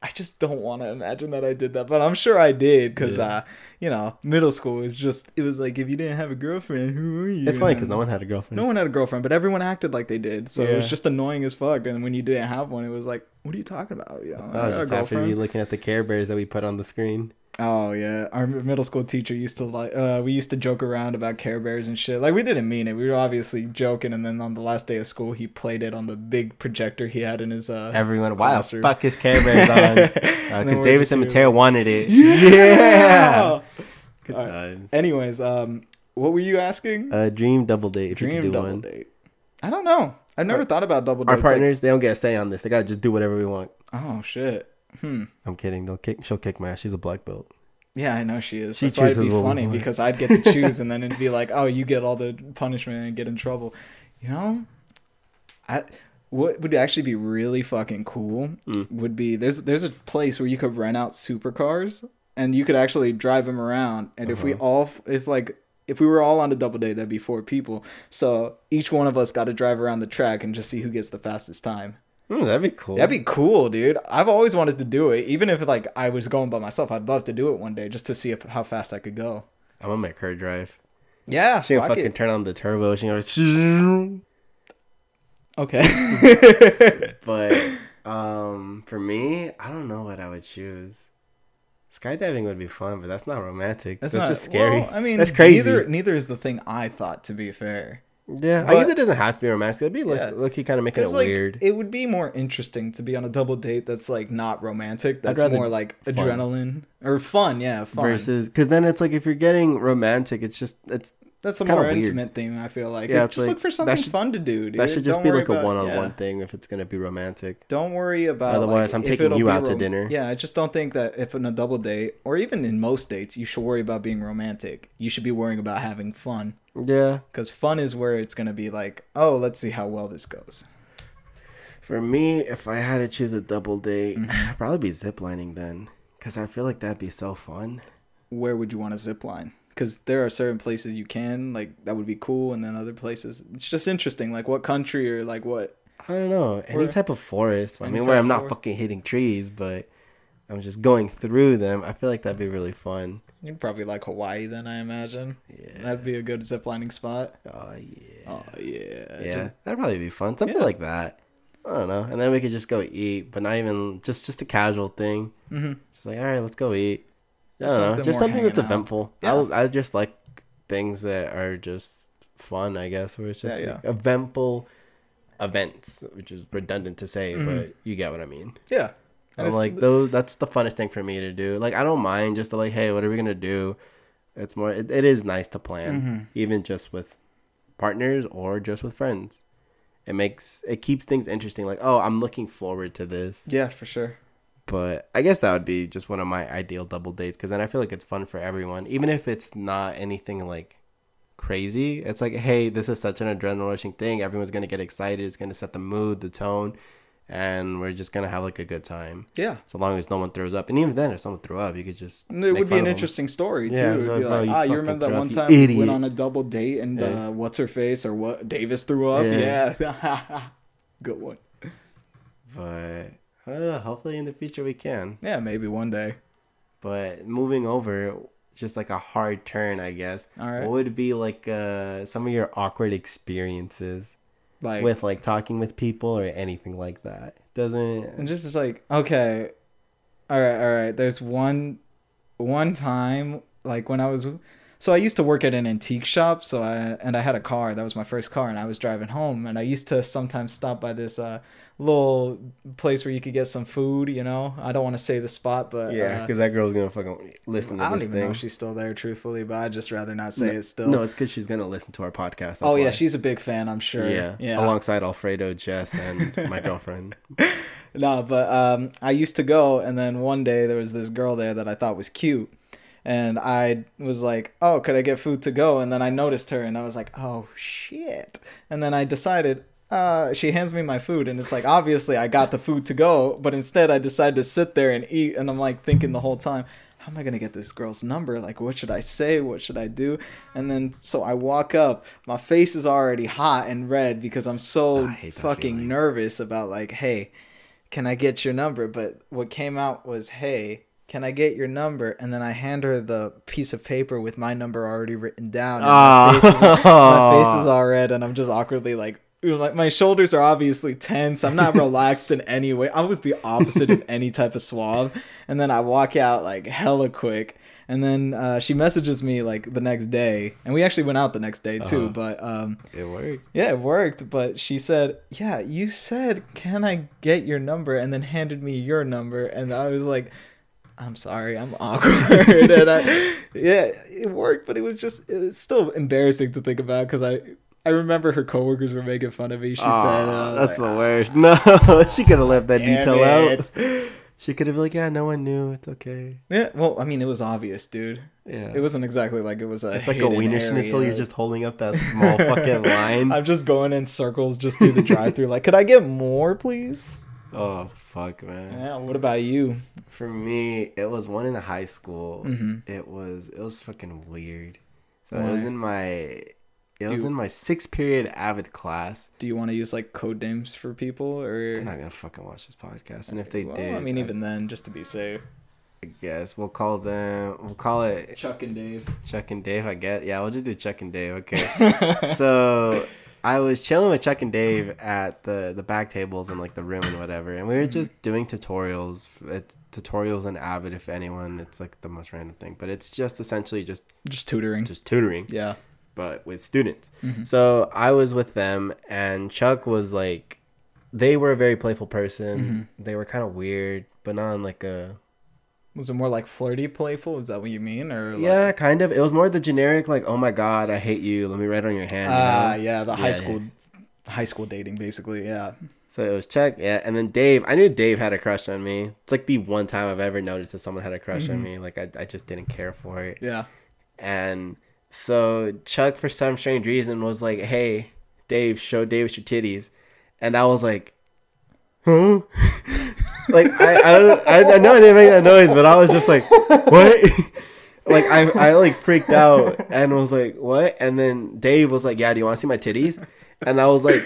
I just don't want to imagine that I did that, but I'm sure I did because, Yeah. uh, you know, middle school was just. It was like if you didn't have a girlfriend, who are you? It's funny because no one had a girlfriend. No one had a girlfriend, but everyone acted like they did. So it was just annoying as fuck. And when you didn't have one, it was like, what are you talking about? You know, I a just after you looking at the Care Bears that we put on the screen. Oh yeah, our middle school teacher used to like. Uh, we used to joke around about Care Bears and shit. Like we didn't mean it. We were obviously joking. And then on the last day of school, he played it on the big projector he had in his. Uh, Everyone, wow, fuck his Care Bears on. Because then Davis and Mateo wanted it. Yeah! Good All right. times. Anyways, um, what were you asking? A dream double date if you Dream could do double one. date. I don't know. I've never Our- thought about double Our dates. like- partners, they don't get a say on this. They gotta just do whatever we want. oh shit. Hmm. I'm kidding. They'll kick. She'll kick my ass. She's a black belt. Yeah, I know she is. She That's why it'd be chooses what we funny because I'd get to choose, and then it'd be like, oh, you get all the punishment and get in trouble. You know, I what would actually be really fucking cool Mm. would be there's there's a place where you could rent out supercars and you could actually drive them around. And if we Uh-huh. all if like if we were all on a double date, that'd be four people. So each one of us got to drive around the track and just see who gets the fastest time. Hmm, that'd be cool. That'd be cool, dude. I've always wanted to do it. Even if like I was going by myself, I'd love to do it one day just to see if, how fast I could go. I'm gonna make her drive. Yeah, She gonna fucking it. turn on the turbo. She gonna. Okay. but um, for me, I don't know what I would choose. Skydiving would be fun, but that's not romantic. That's, not just scary. well, I mean, that's crazy. Neither, neither is the thing I thought. To be fair, yeah, I guess it doesn't have to be romantic. It'd be like, Yeah. look, you kind of making it like weird. it would be more interesting to be on a double date that's like not romantic. That's more like fun. adrenaline or fun. Yeah, fun. Versus, because then it's like if you're getting romantic, it's just it's that's a more weird. intimate thing. I feel like. Yeah, just like- look for something should- fun to do. Dude. that should just Don't be like a one-on-one yeah. thing if it's gonna be romantic. Don't worry about. Otherwise, like, I'm taking you out to dinner. Yeah, I just don't think that if in a double date or even in most dates, you should worry about being romantic. You should be worrying about having fun Yeah, because fun is where it's gonna be like, oh, let's see how well this goes. for me, if I had to choose a double date, Mm-hmm. I'd probably be ziplining then, because I feel like that'd be so fun. Where would you want to zip line? Because there are certain places you can like that would be cool, and then other places it's just interesting. Like what country or like what? I don't know any Or- type of forest. I mean, where I'm not fucking hitting trees, but I'm just going through them. I feel like that'd be really fun. You'd probably like Hawaii then, I imagine. Yeah. That'd be a good zip lining spot. Oh yeah. Oh yeah. yeah, that'd probably be fun. Something Yeah. like that. I don't know. And then we could just go eat, but not even just just a casual thing. hmm Just like, all right, let's go eat. I don't know. Just something that's out. eventful. Yeah. I I just like things that are just fun. I guess where it's just Yeah, like eventful events, which is redundant to say, Mhm. but you get what I mean. Yeah. And I'm like those. That's the funnest thing for me to do. Like I don't mind just to like, hey, what are we gonna do? It's more. It, it is nice to plan, Mhm. even just with partners or just with friends. It makes it keeps things interesting. Like, oh, I'm looking forward to this. Yeah, for sure. But I guess that would be just one of my ideal double dates because then I feel like it's fun for everyone, even if it's not anything like crazy. It's like, hey, this is such an adrenaline rushing thing. Everyone's gonna get excited. It's gonna set the mood, the tone, and we're just gonna have like a good time. Yeah. So long as no one throws up, and even then, if someone threw up, you could just. It would be an interesting story too. Yeah, It'd be like, you ah, you remember that one up, time we idiot." went on a double date and Yeah. uh, what's her face or what Davis threw up? Yeah. Yeah, good one. But I don't know. Hopefully, in the future, we can. Yeah, maybe one day. But moving over, just like a hard turn, I guess. All right. What would be like uh, some of your awkward experiences? Like with like talking with people or anything like that. Doesn't and just it's like okay, all right, all right. There's one one time like when I was so I used to work at an antique shop, so I and I had a car. That was my first car, and I was driving home, and I used to sometimes stop by this uh, little place where you could get some food. You know, I don't want to say the spot, but Yeah, uh, because that girl's gonna fucking listen to I don't this even know thing. if she's still there, truthfully, but I'd just rather not say no, it still. No, it's because she's gonna listen to our podcast. oh yeah, why. she's a big fan, I'm sure. yeah, yeah. alongside Alfredo, Jess, and my girlfriend. No, but um, I used to go, and then one day there was this girl there that I thought was cute, and I was like, "Oh, could I get food to go?" And then I noticed her, and I was like, "Oh shit!" And then I decided. Uh, she hands me my food, and it's like obviously I got the food to go, but instead I decided to sit there and eat, and I'm like thinking the whole time, how am I gonna get this girl's number? Like, what should I say? What should I do? And then so I walk up, my face is already hot and red because I'm so I hate that fucking feeling. nervous about like, hey, can I get your number? But what came out was, hey, can I get your number? And then I hand her the piece of paper with my number already written down. And my, face is, my face is all red, and I'm just awkwardly like, like my shoulders are obviously tense. I'm not relaxed in any way. I was the opposite of any type of suave. And then I walk out like hella quick. And then uh, she messages me like the next day, and we actually went out the next day too. Uh-huh. But um, It worked. yeah, it worked, but she said, "Yeah, you said, can I get your number?" and then handed me your number, and I was like, "I'm sorry, I'm awkward." and I, yeah, it worked, but it was just it's still embarrassing to think about because I I remember her coworkers were making fun of me. She said, uh, "That's like, the worst." No, she could have left that Damn detail it. out. She could have been like, "Yeah, no one knew. It's okay." Yeah, well, I mean, it was obvious, dude. Yeah, It wasn't exactly like it was a. It's like a hidden wiener area. schnitzel. You're just holding up that small fucking line. I'm just going in circles just through the drive-through. Like, could I get more, please? Oh fuck, man. Yeah. What about you? For me, it was one in high school. Mhm. It was it was fucking weird. So Why? it was in my it was Do- in my sixth period avid class. Do you want to use like code names for people or? They're not gonna fucking watch this podcast, and if they Well, did, I mean, even then, just to be safe. I guess we'll call them. We'll call it Chuck and Dave. Chuck and Dave. I guess. Yeah, we'll just do Chuck and Dave. Okay. so I was chilling with Chuck and uh-huh. Dave at the the back tables in like the room and whatever, and we were mm-hmm. just doing tutorials. It's tutorials in Avid, if anyone. It's like the most random thing, but it's just essentially just just tutoring. just tutoring, yeah. but with students. Mhm. So I was with them, and Chuck was like, they were a very playful person. Mm-hmm. They were kind of weird, but not in like a Was it more like flirty, playful? Is that what you mean, or like, yeah, kind of. It was more the generic like, oh my god, I hate you. Let me write on your hand. you Ah, know? yeah, the high Yeah, school, high school dating, basically. Yeah. So it was Chuck, yeah, and then Dave. I knew Dave had a crush on me. It's like the one time I've ever noticed that someone had a crush on me. Like I, I just didn't care for it. Yeah. And so Chuck, for some strange reason, was like, "Hey, Dave, show Davis your titties," and I was like, "Huh?" like I, I don't, I, I know I didn't make that noise, but I was just like, "What?" like I, I like freaked out and was like, "What?" And then Dave was like, "Yeah, do you want to see my titties?" And I was like.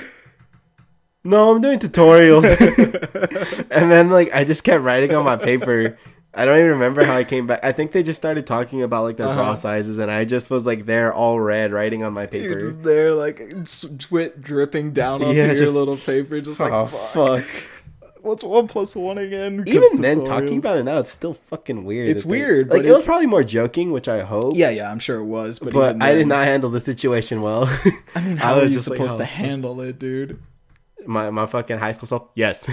No, I'm doing tutorials. and then like I just kept writing on my paper. I don't even remember how I came back. I think they just started talking about like their bra Uh-huh. sizes, and I just was like there all red writing on my You're paper. just there, like sweat dripping down onto Yeah, your just- little paper, just like, oh fuck. fuck! What's one plus one again? Even then, talking about it now, it's still fucking weird. It's to think- weird, Like but it was it's- probably more joking, which I hope. Yeah, yeah, I'm sure it was, but, but even I did not handle the situation well. I mean, I how was are you just like, supposed oh, to handle it, dude? my my fucking high school self. Yes,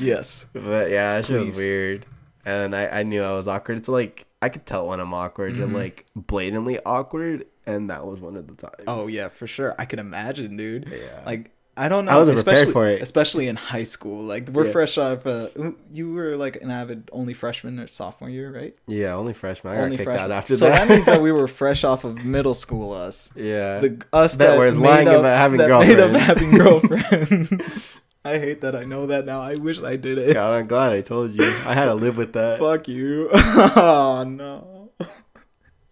Yes. but yeah, that shit was weird, and I I knew I was awkward. It's like I could tell when I'm awkward Mm-hmm. and like blatantly awkward, and that was one of the times. Oh yeah, for sure. I can imagine, dude. Yeah. Like I don't know. I wasn't prepared especially, for it. especially in high school. Like we're Yeah. fresh off. Uh, you were like an avid only freshman or sophomore year, right? Yeah, only freshman. I got only kicked freshman. out after so that. that means that we were fresh off of middle school. Us, yeah. the us That that, was lying up, about having that made up girlfriends. having girlfriends. I hate that I know that now. I wish I did it. God, I'm glad I told you. I had to live with that. Fuck you. oh no.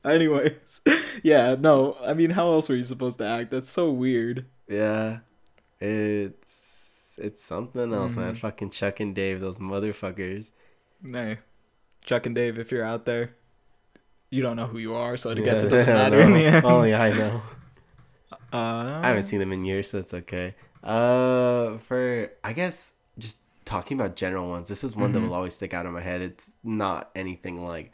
Anyways, yeah, no. I mean, how else were you supposed to act? That's so weird. Yeah. It's it's something else, man. Mhm. Fucking Chuck and Dave, those motherfuckers. Nay, Chuck and Dave, if you're out there, you don't know who you are, so I guess it doesn't matter in the end. Only I know. Uh, I haven't seen them in years, so it's okay. Uh, for I guess just talking about general ones, this is one that Mhm. will always stick out in my head. It's not anything like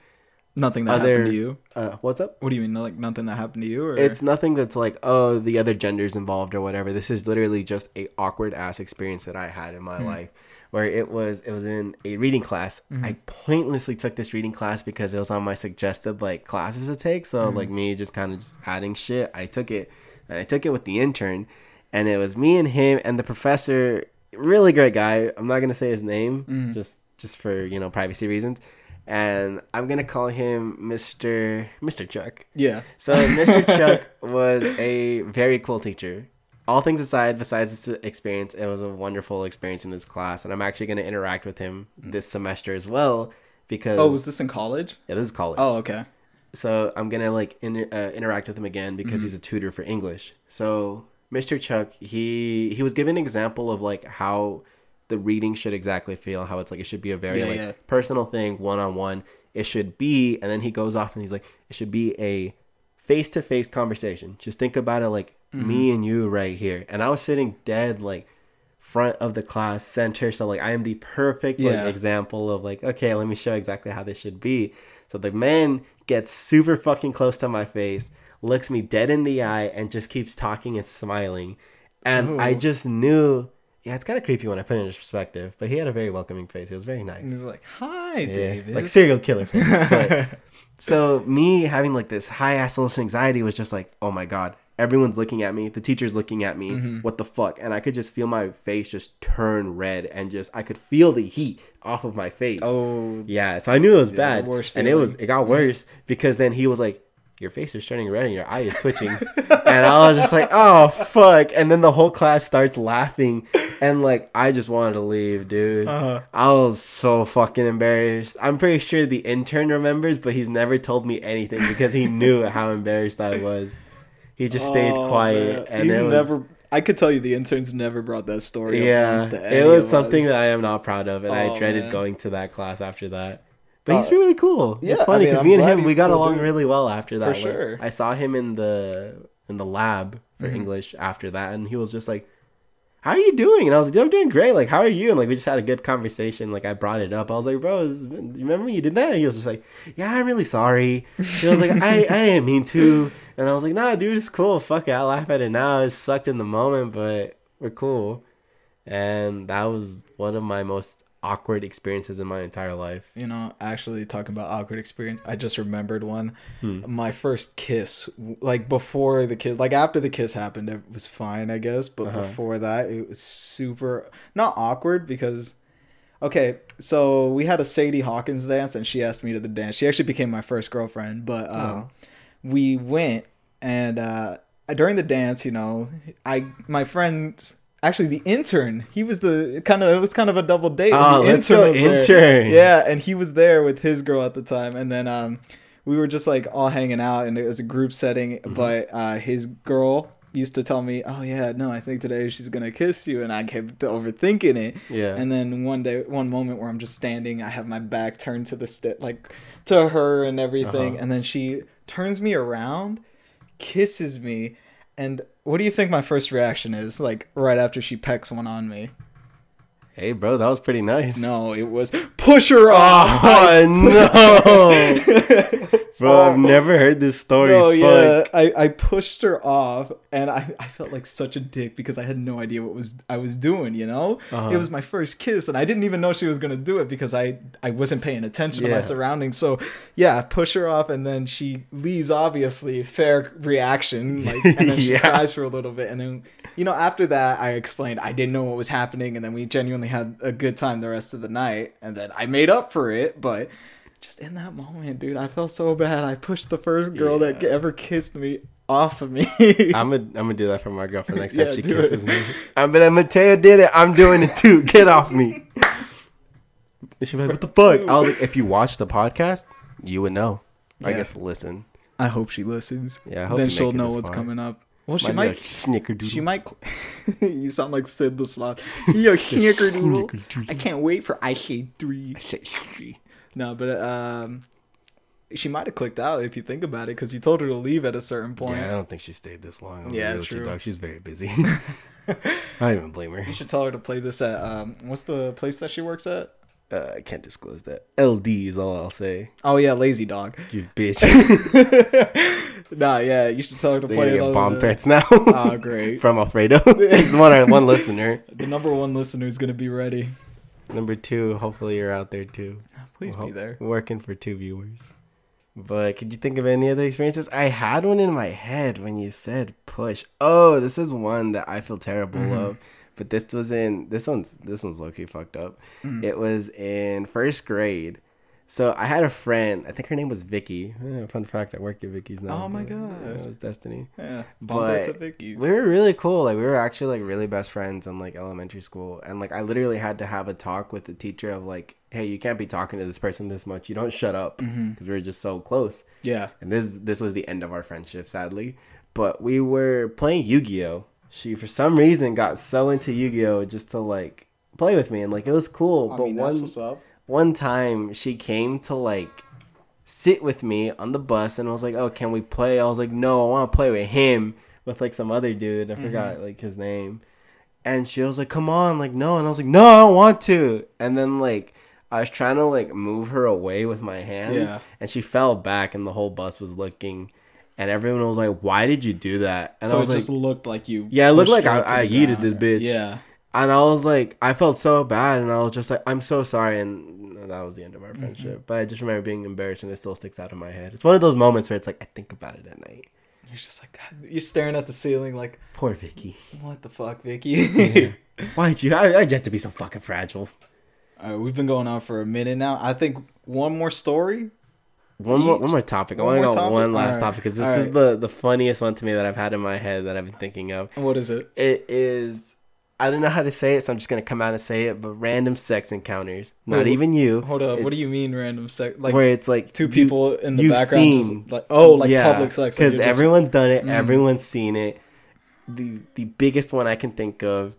nothing that other- happened to you. uh, what's up? What do you mean? Like nothing that happened to you? Or It's nothing that's like oh the other gender's involved or whatever. This is literally just a awkward ass experience that I had in my Hmm. life where it was it was in a reading class. Mhm. I pointlessly took this reading class because it was on my suggested like classes to take. So Mhm. like me just kind of just adding shit. I took it and I took it with the intern and it was me and him and the professor. Really great guy. I'm not gonna say his name Mhm. just just for you know privacy reasons. And I'm gonna call him Mr. Mr. Chuck. yeah. So Mr. Chuck was a very cool teacher. All things aside, besides this experience, it was a wonderful experience in his class, and I'm actually going to interact with him this semester as well because Oh, was this in college? yeah, this is college. Oh, okay. So I'm gonna like uh, interact with him again because Mhm. he's a tutor for English. So Mr. Chuck, he he was given an example of like how the reading should exactly feel, how it's like it should be a very Yeah, like yeah. personal thing, one on one. It should be, and then he goes off and he's like, it should be a face to face conversation. Just think about it like Mm-hmm. me and you right here. And I was sitting dead like front of the class center, so like I am the perfect like example of like okay, let me show exactly how this should be. So the man gets super fucking close to my face, looks me dead in the eye, and just keeps talking and smiling. And I just knew, yeah, it's kind of creepy when I put it in perspective. But he had a very welcoming face. He was very nice. And he's like, "Hi, Yeah, David." like serial killer face. But, so me having like this high ass social anxiety was just like, oh my god, everyone's looking at me. The teacher's looking at me. Mhm. What the fuck? And I could just feel my face just turn red, and just I could feel the heat off of my face. oh, Yeah, so I knew it was Yeah, bad, and it was it got worse because then he was like, "Your face is turning red and your eye is twitching," and I was just like, "Oh fuck!" And then the whole class starts laughing, and like I just wanted to leave, dude. uh, I was so fucking embarrassed. I'm pretty sure the intern remembers, but he's never told me anything because he knew how embarrassed I was. He just stayed oh, quiet, man. and he's was, never. I could tell you the interns never brought that story. yeah, up once to it was something that I am not proud of, and I Oh, dreaded man. going to that class after that. But he's Uh, really cool. yeah, it's funny because I'm me and him we got cool along dude. really well after that. For Like, sure. I saw him in the in the lab for Mhm. English after that, and he was just like, "How are you doing?" And I was like, "I'm doing great. Like, how are you?" And like we just had a good conversation. Like I brought it up. I was like, "Bro, remember you did that?" And he was just like, "Yeah, I'm really sorry." He was like, "I I didn't mean to," and I was like, "Nah, dude, it's cool. Fuck it. I laugh at it now. It sucked in the moment, but we're cool." And that was one of my most awkward experiences in my entire life. You know, actually talking about awkward experience, I just remembered one. Hmm. My first kiss, like before the kiss, like after the kiss happened, it was fine, I guess. But Uh-huh. before that, it was super not awkward because, okay, so we had a Sadie Hawkins dance, and she asked me to the dance. She actually became my first girlfriend, but um, we went and uh, during the dance, you know, I my friend. Actually, the intern, he was the kind of it was kind of a double date. Oh, The let's go intern. Yeah, and he was there with his girl at the time, and then um, we were just like all hanging out, and it was a group setting. Mm-hmm. But uh, his girl used to tell me, "Oh yeah, no, I think today she's gonna kiss you," and I kept overthinking it. Yeah. And then one day, one moment where I'm just standing, I have my back turned to the st- like to her and everything, Uh-huh. and then she turns me around, kisses me, and what do you think my first reaction is? Like right after she pecks one on me. Hey, bro, that was pretty nice. No, it was push her off. Oh, no. Bro, I've never heard this story. No, yeah, I, I pushed her off, and I, I felt like such a dick because I had no idea what was I was doing. You know, Uh-huh. it was my first kiss, and I didn't even know she was gonna do it because I I wasn't paying attention to my surroundings. So yeah, I push her off, and then she leaves. Obviously, fair reaction. Like, and then she Yeah. cries for a little bit, and then you know after that, I explained I didn't know what was happening, and then we genuinely had a good time the rest of the night, and then I made up for it, but. Just in that moment, dude, I felt so bad. I pushed the first girl that ever kissed me off of me. I'm gonna I'm gonna do that for my girlfriend next Yeah, time she kisses it. me. I'm but Mateo did it. I'm doing it too. Get off me. And she'd be like, "What the fuck?" I was like, "If you watch the podcast, you would know. I guess listen. I hope she listens. Yeah, I hope then she'll know what's far. coming up. Well, she Might be a might. snickerdoodle. She might. you sound like Sid the Sloth. You're a snickerdoodle. I can't wait for Ice Age three. No, but um, she might have clicked out if you think about it, because you told her to leave at a certain point. Yeah, I don't think she stayed this long. on Yeah, true. Dog. She's very busy. I don't even blame her. You should tell her to play this at um, what's the place that she works at? Uh, I can't disclose that. LD is all I'll say. Oh yeah, Lazy Dog. You bitch. nah, yeah, you should tell her to play gonna it. get bomb the- threats now. Oh, great. From Alfredo. He's one, one listener. The number one listener is gonna be ready. Number two, hopefully you're out there too. Please Well, be there. Working for two viewers. But could you think of any other experiences? I had one in my head when you said push. Oh, this is one that I feel terrible Mm-hmm. of. But this was in this one's this one's low key fucked up. Mm. It was in first grade. So I had a friend. I think her name was Vicky. Eh, fun fact: I work at Vicky's now. Oh my God. yeah, it was Destiny. Yeah, But. We were really cool. Like we were actually like really best friends in like elementary school, and like I literally had to have a talk with the teacher of like, hey, you can't be talking to this person this much. You don't shut up because Mhm. we were just so close. Yeah. And this this was the end of our friendship, sadly. But we were playing Yu Gi Oh. She for some reason got so into Yu Gi Oh just to like play with me, and like it was cool. I but mean, that's one what's up. One time she came to like sit with me on the bus and I was like, "Oh, can we play?" I was like, "No, I want to play with him with like some other dude. I Mm-hmm. forgot like his name." And she was like, "Come on, like no." And I was like, "No, I don't want to." And then like I was trying to like move her away with my hands, Yeah. and she fell back, and the whole bus was looking, and everyone was like, "Why did you do that?" And so I it was like, just looked like you. Yeah, it looked like I- I yeeted this bitch. Yeah. And I was like, I felt so bad, and I was just like, I'm so sorry, and that was the end of Mm-hmm. our friendship. But I just remember being embarrassed, and it still sticks out in my head. It's one of those moments where it's like I think about it at night. You're just like God, you're staring at the ceiling like, Poor Vicky. what the fuck, Vicky? Yeah. Why'd you? I, I'd have to be so fucking fragile. All right, we've been going on for a minute now. I think one more story. One more, one more topic. I One want to go topic? one last Alright. topic because this Alright. is the the funniest one to me that I've had in my head that I've been thinking of. What is it? It is. I don't know how to say it, so I'm just gonna come out and say it. But random sex encounters. Not Wait, even you. Hold up. It- what do you mean random sex? Like where it's like two you- people in the background, seen- just like oh, like public sex. because just- everyone's done it Mm. everyone's seen it the the biggest one i can think of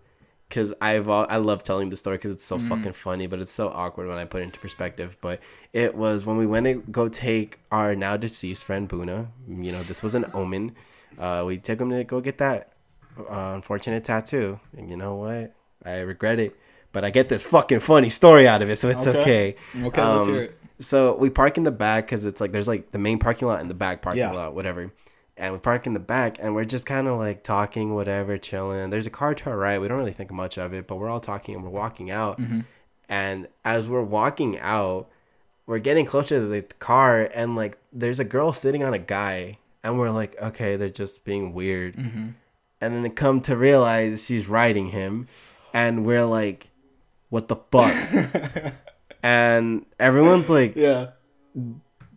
because i've al- i love telling the story because it's so Mm. fucking funny but it's so awkward when i put it into perspective but it was when we went to go take our now deceased friend buna you know this was an omen uh we took him to go get that uh, unfortunate tattoo and you know what i regret it but i get this fucking funny story out of it so it's Okay. okay, Okay, let's Um, hear it. so we park in the back because it's like there's like the main parking lot and the back parking Yeah. lot, whatever. And we park in the back and we're just kind of like talking, whatever, chilling. There's a car to our right. We don't really think much of it, but we're all talking and we're walking out. Mm-hmm. And as we're walking out, we're getting closer to the car and like there's a girl sitting on a guy. And we're like, okay, they're just being weird. Mm-hmm. And then they come to realize she's riding him. And we're like, what the fuck? and everyone's like, yeah.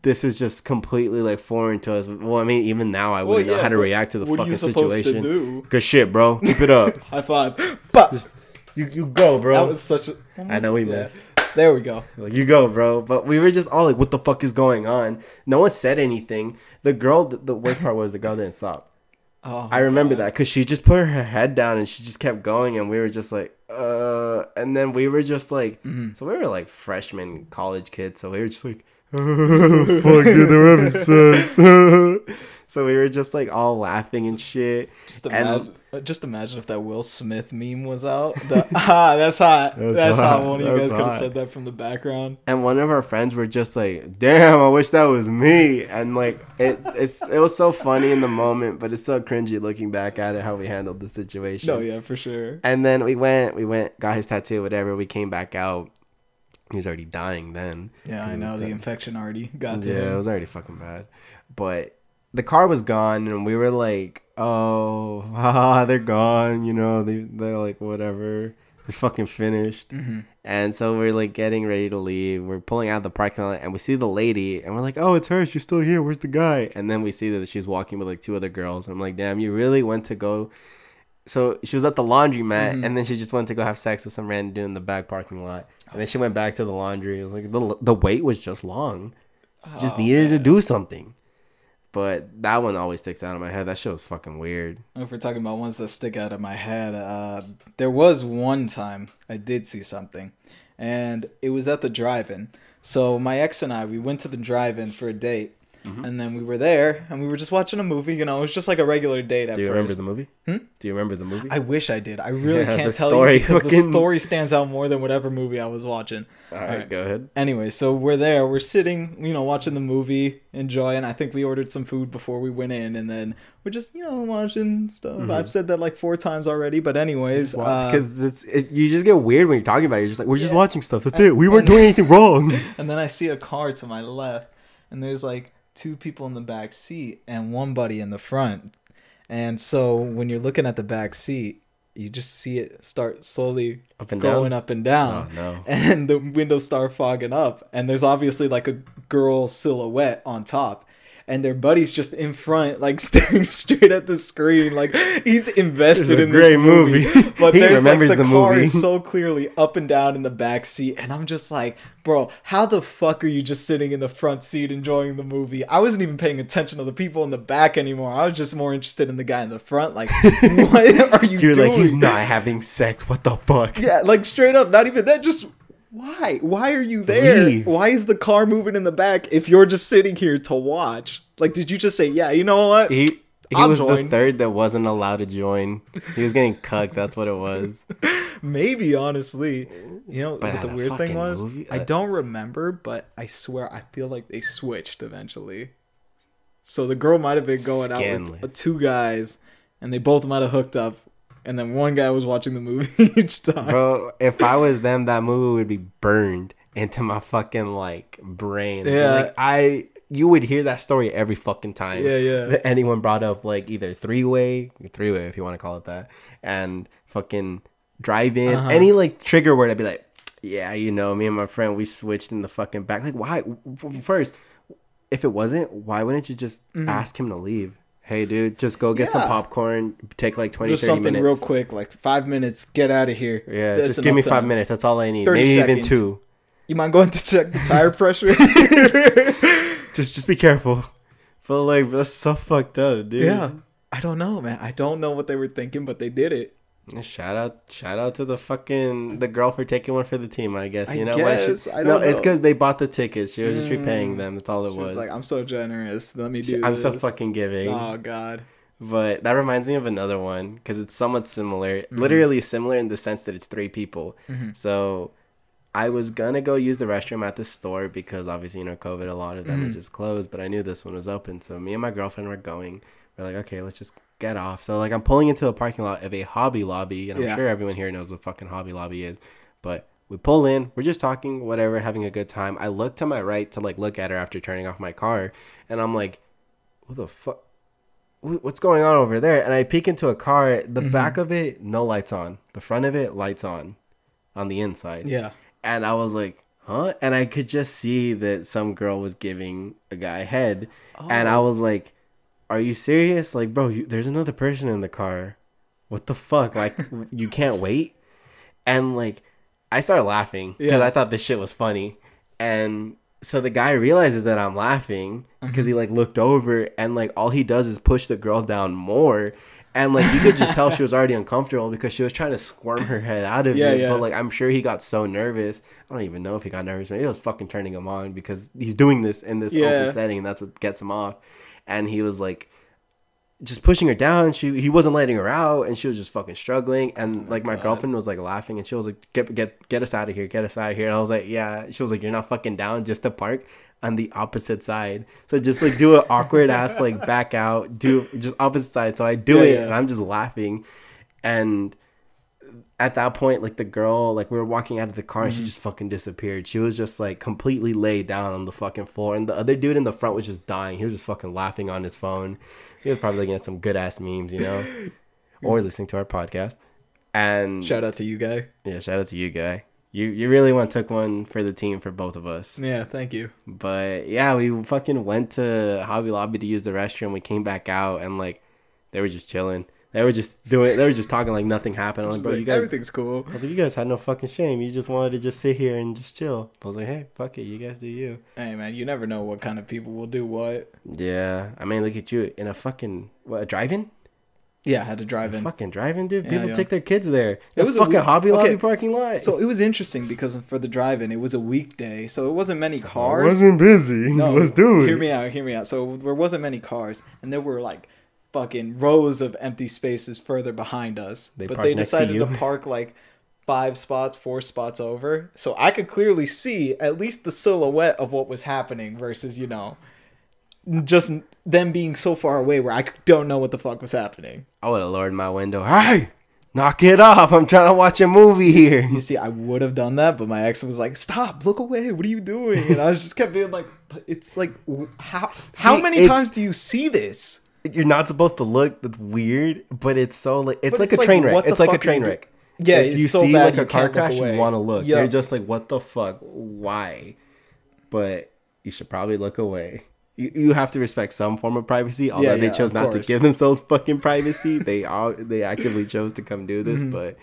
this is just completely like foreign to us. Well, I mean, even now I wouldn't know yeah, how to react to the fucking you supposed to situation. do? Good shit, bro. Keep it up. High five. But you you go, bro. that was such a. I know we Yeah. missed. There we go. Like, you go, bro. But we were just all like, "What the fuck is going on?" No one said anything. The girl, the, the worst part was the girl didn't stop. Oh, I remember God. that because she just put her head down and she just kept going, and we were just like, uh. And then we were just like, Mm-hmm. so we were like freshmen, college kids, so we were just like, fuck dude, they're having sex. so we were just like all laughing and shit. Just imagine, uh, just imagine if that Will Smith meme was out. The, ah, that's hot. That's That's, hot. hot. One of you guys could have said that from the background. And one of our friends were just like, "Damn, I wish that was me." And like, it's it's it was so funny in the moment, but it's so cringy looking back at it how we handled the situation. No, yeah, for sure. And then we went, we went, got his tattoo, whatever. We came back out. He was already dying then. Yeah, I know the infection already got to yeah, it was already fucking bad. But the car was gone, and we were like, "Oh, haha, they're gone." You know, they they're like whatever. They fucking finished. hmm And so we're like getting ready to leave. We're pulling out of the parking lot, and we see the lady, and we're like, "Oh, it's her. She's still here. Where's the guy?" And then we see that she's walking with like two other girls. I'm like, "Damn, you really went to go." So she was at the laundromat, Mhm. and then she just went to go have sex with some random dude in the back parking lot. And then she went back to the laundry. It was like the the wait was just long. She just Oh, needed to do something. But that one always sticks out of my head. That show was fucking weird. If we're talking about ones that stick out of my head, uh, there was one time I did see something, and it was at the drive-in. So my ex and I, we went to the drive-in for a date, Mhm. and then we were there, and we were just watching a movie. You know, it was just like a regular date at Do you first. remember the movie? Hmm? Do you remember the movie? I wish I did. I really Yeah, can't tell story you because the story stands out more than whatever movie I was watching. All right, Alright. go ahead. Anyway, so we're there, we're sitting, you know, watching the movie, enjoying. I think we ordered some food before we went in, and then we're just, you know, watching stuff. Mhm. I've said that like four times already, but anyways, uh, Because it's it, you just get weird when you're talking about it. You're just like, we're just watching stuff. That's And- it. We weren't and- doing anything wrong. and then I see a car to my left, and there's like two people in the back seat and one buddy in the front. And so when you're looking at the back seat, you just see it start slowly Up and going down. up and down. Oh no. and the windows start fogging up and there's obviously like a girl silhouette on top and their buddy's just in front like staring straight at the screen like he's invested in great this movie, movie. but He there's like the, the car movie. is so clearly up and down in the back seat and i'm just like bro how the fuck are you just sitting in the front seat enjoying the movie i wasn't even paying attention to the people in the back anymore i was just more interested in the guy in the front like what are you doing? You're doing like, he's not having sex. What the fuck? yeah, like straight up, not even that. Just why? Why are you there? Leave. Why is the car moving in the back if you're just sitting here to watch? Like, did you just say, yeah, you know what? He he I'll was join. the third that wasn't allowed to join. He was getting cucked. That's what it was. Maybe, honestly. You know But what the weird thing was? movie- I uh, don't remember, but I swear I feel like they switched eventually. So the girl might have been going out with two guys, and they both might have hooked up, and then one guy was watching the movie each time. Bro, if I was them, that movie would be burned into my fucking like brain. Yeah. Like I you would hear that story every fucking time. Yeah, yeah. That anyone brought up like either three way, three way if you want to call it that, and fucking drive in. Uh-huh. Any like trigger word, I'd be like, Yeah, you know, me and my friend we switched in the fucking back. Like why first, if it wasn't, why wouldn't you just ask him to leave? Hey dude, just go get some Mm-hmm. Popcorn, take like 20, Just 30 something minutes. real quick, like five minutes, get out of here. Yeah, That's just give me five time. minutes. That's all I need. 30 Maybe even two. You mind going to check the tire pressure? Just just be careful. But like that's so fucked up, dude. yeah. I don't know, man. I don't know what they were thinking, but they did it. Shout out shout out to the fucking the girl for taking one for the team, I guess. I You know what? She- I no, don't it's know. because they bought the tickets. She was just repaying Mm. them. That's all it She was. was like, I'm so generous. Let me do I'm this. so fucking giving. Oh, God. But that reminds me of another one because it's somewhat similar, Mm-hmm. literally similar in the sense that it's three people. Mhm. So I was gonna go use the restroom at the store because obviously you know COVID, a lot of them Mhm. are just closed. But I knew this one was open, so me and my girlfriend were going. We're like, okay, let's just get off. So like I'm pulling into a parking lot of a Hobby Lobby, and I'm Yeah. sure everyone here knows what fucking Hobby Lobby is. But we pull in, we're just talking, whatever, having a good time. I look to my right to like look at her after turning off my car, and I'm like, what the fuck? what's going on over there? And I peek into a car. The Mhm. back of it, no lights on. The front of it, lights on, on the inside. Yeah. And I was like, huh? And I could just see that some girl was giving a guy head, and I Oh. was like, are you serious? Like, bro, you, there's another person in the car. What the fuck? Like, you can't wait? And like, I started laughing because Yeah. I thought this shit was funny. And so the guy realizes that I'm laughing because Mm-hmm. he like looked over and like all he does is push the girl down more. And like you could just tell she was already uncomfortable because she was trying to squirm her head out of Yeah, it. yeah. But like I'm sure he got so nervous. I don't even know if he got nervous. Maybe it was fucking turning him on because he's doing this in this Yeah. open setting and that's what gets him off. And he was like just pushing her down. She he wasn't letting her out, and she was just fucking struggling. And oh like my God. girlfriend was like laughing, and she was like, "Get get get us out of here, get us out of here." And I was like, "Yeah." She was like, "You're not fucking down just to park on the opposite side." So just like do an awkward ass like back out, do just opposite side. So I do Yeah, it, yeah. and I'm just laughing, and. At that point, like the girl, like we were walking out of the car and Mm-hmm. she just fucking disappeared. She was just like completely laid down on the fucking floor, and the other dude in the front was just dying. He was just fucking laughing on his phone. He was probably looking at some good ass memes, you know, or listening to our podcast. And Shout out to you, guy. yeah, shout out to you, guy. You you really went took one for the team for both of us. Yeah, thank you. But yeah, we fucking went to Hobby Lobby to use the restroom. We came back out and like they were just chilling. They were just doing. They were just talking like nothing happened. I'm like, bro, Like, you guys. everything's cool. I was like, you guys had no fucking shame. You just wanted to just sit here and just chill. I was like, hey, fuck it, you guys do you. Hey, man, you never know what kind of people will do what. Yeah, I mean, look at you in a fucking what a drive-in. Yeah, I had to drive in. Fucking driving, dude. People yeah. take their kids there. It It was was a fucking week- Hobby Lobby okay, parking lot. So it was interesting because for the drive-in, it was a weekday, so it wasn't many cars. It wasn't busy. No, Let's do it. Hear me out. Hear me out. So there wasn't many cars, and there were like fucking rows of empty spaces further behind us. They but they next to decided to, park like five spots, four spots over, so I could clearly see at least the silhouette of what was happening versus you know just them being so far away where I don't know what the fuck was happening. I would have lowered my window. Hey, knock it off. I'm trying to watch a movie here. You see, I would have done that, but my ex was like, "Stop! Look away! What are you doing?" And I was just kept being like, it's like, how how See, many times do you see this?" You're not supposed to look. That's weird, but it's so like it's like it's a train like, wreck. It's like a train wreck. Yeah, if you so see like a car crash, you want to look. Yeah. You're just like, what the fuck? Why? But you should probably look away. You, you have to respect some form of privacy. Although they yeah, chose of not to give themselves fucking privacy, they all they actively chose to come do this. Mm-hmm. But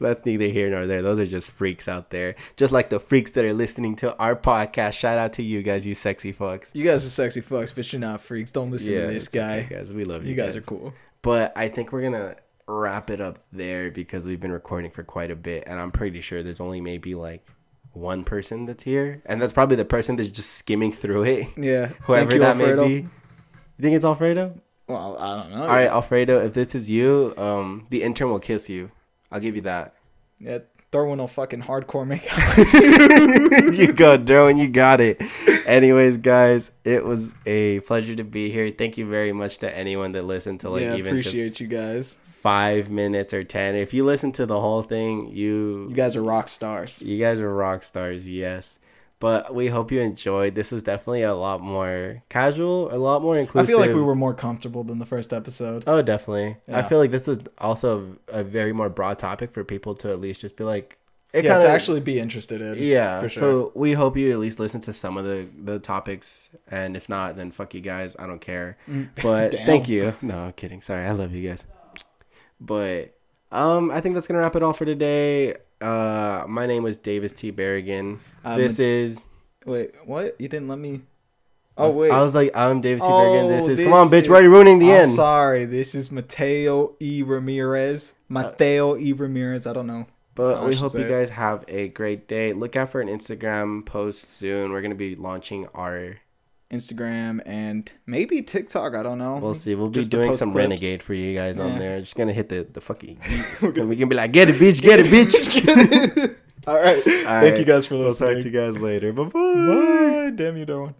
that's neither here nor there. Those are just freaks out there. Just like the freaks that are listening to our podcast. Shout out to you guys, you sexy fucks. You guys are sexy fucks, but you're not freaks. Don't listen to this guy. okay, guys. We love you. you guys are cool. But I think we're gonna wrap it up there because we've been recording for quite a bit, and I'm pretty sure there's only maybe like one person that's here, and that's probably the person that's just skimming through it. Yeah, Whoever you, that Alfredo. may be. You think it's Alfredo? Well, I don't know. All right, Alfredo. If this is you, um, the intern will kiss you. I'll give you that. Yeah, throw in a fucking hardcore makeup. you go, Darwin. You got it. Anyways, guys, it was a pleasure to be here. Thank you very much to anyone that listened to like yeah, even appreciate just you guys. Five minutes or ten. If you listen to the whole thing, you You guys are rock stars. you guys are rock stars, yes. But we hope you enjoyed. This was definitely a lot more casual, a lot more inclusive. I feel like we were more comfortable than the first episode. Oh, definitely. I feel like this was also a very more broad topic for people to at least just be like, it yeah, kinda- actually be interested in. yeah. for sure. So we hope you at least listen to some of the the topics, and if not, then fuck you guys. I don't care. Mm. But thank you. No, I'm kidding. Sorry, I love you guys. But um, I think that's gonna wrap it all for today. Uh, my name was Davis T. Berrigan. Um, this is. Wait, what? You didn't let me. I Oh was, wait. I was like, I'm Davis T. Berrigan. This Oh, is. this Come on, bitch. is- Why are you ruining the I'm end? sorry. This is Mateo E. Ramirez. Mateo E. Ramirez. I don't know. But I we hope you guys have a great day. Look out for an Instagram post soon. We're gonna be launching our. Instagram and maybe TikTok. I don't know. We'll see. We'll be Just doing some clips. renegade for you guys on there. Just gonna hit the the fucking. and we can be like, get it, bitch, get it, bitch. All right. All Thank right. you guys for We'll talk to you guys later. Bye bye. Bye. Damn you, Darwin.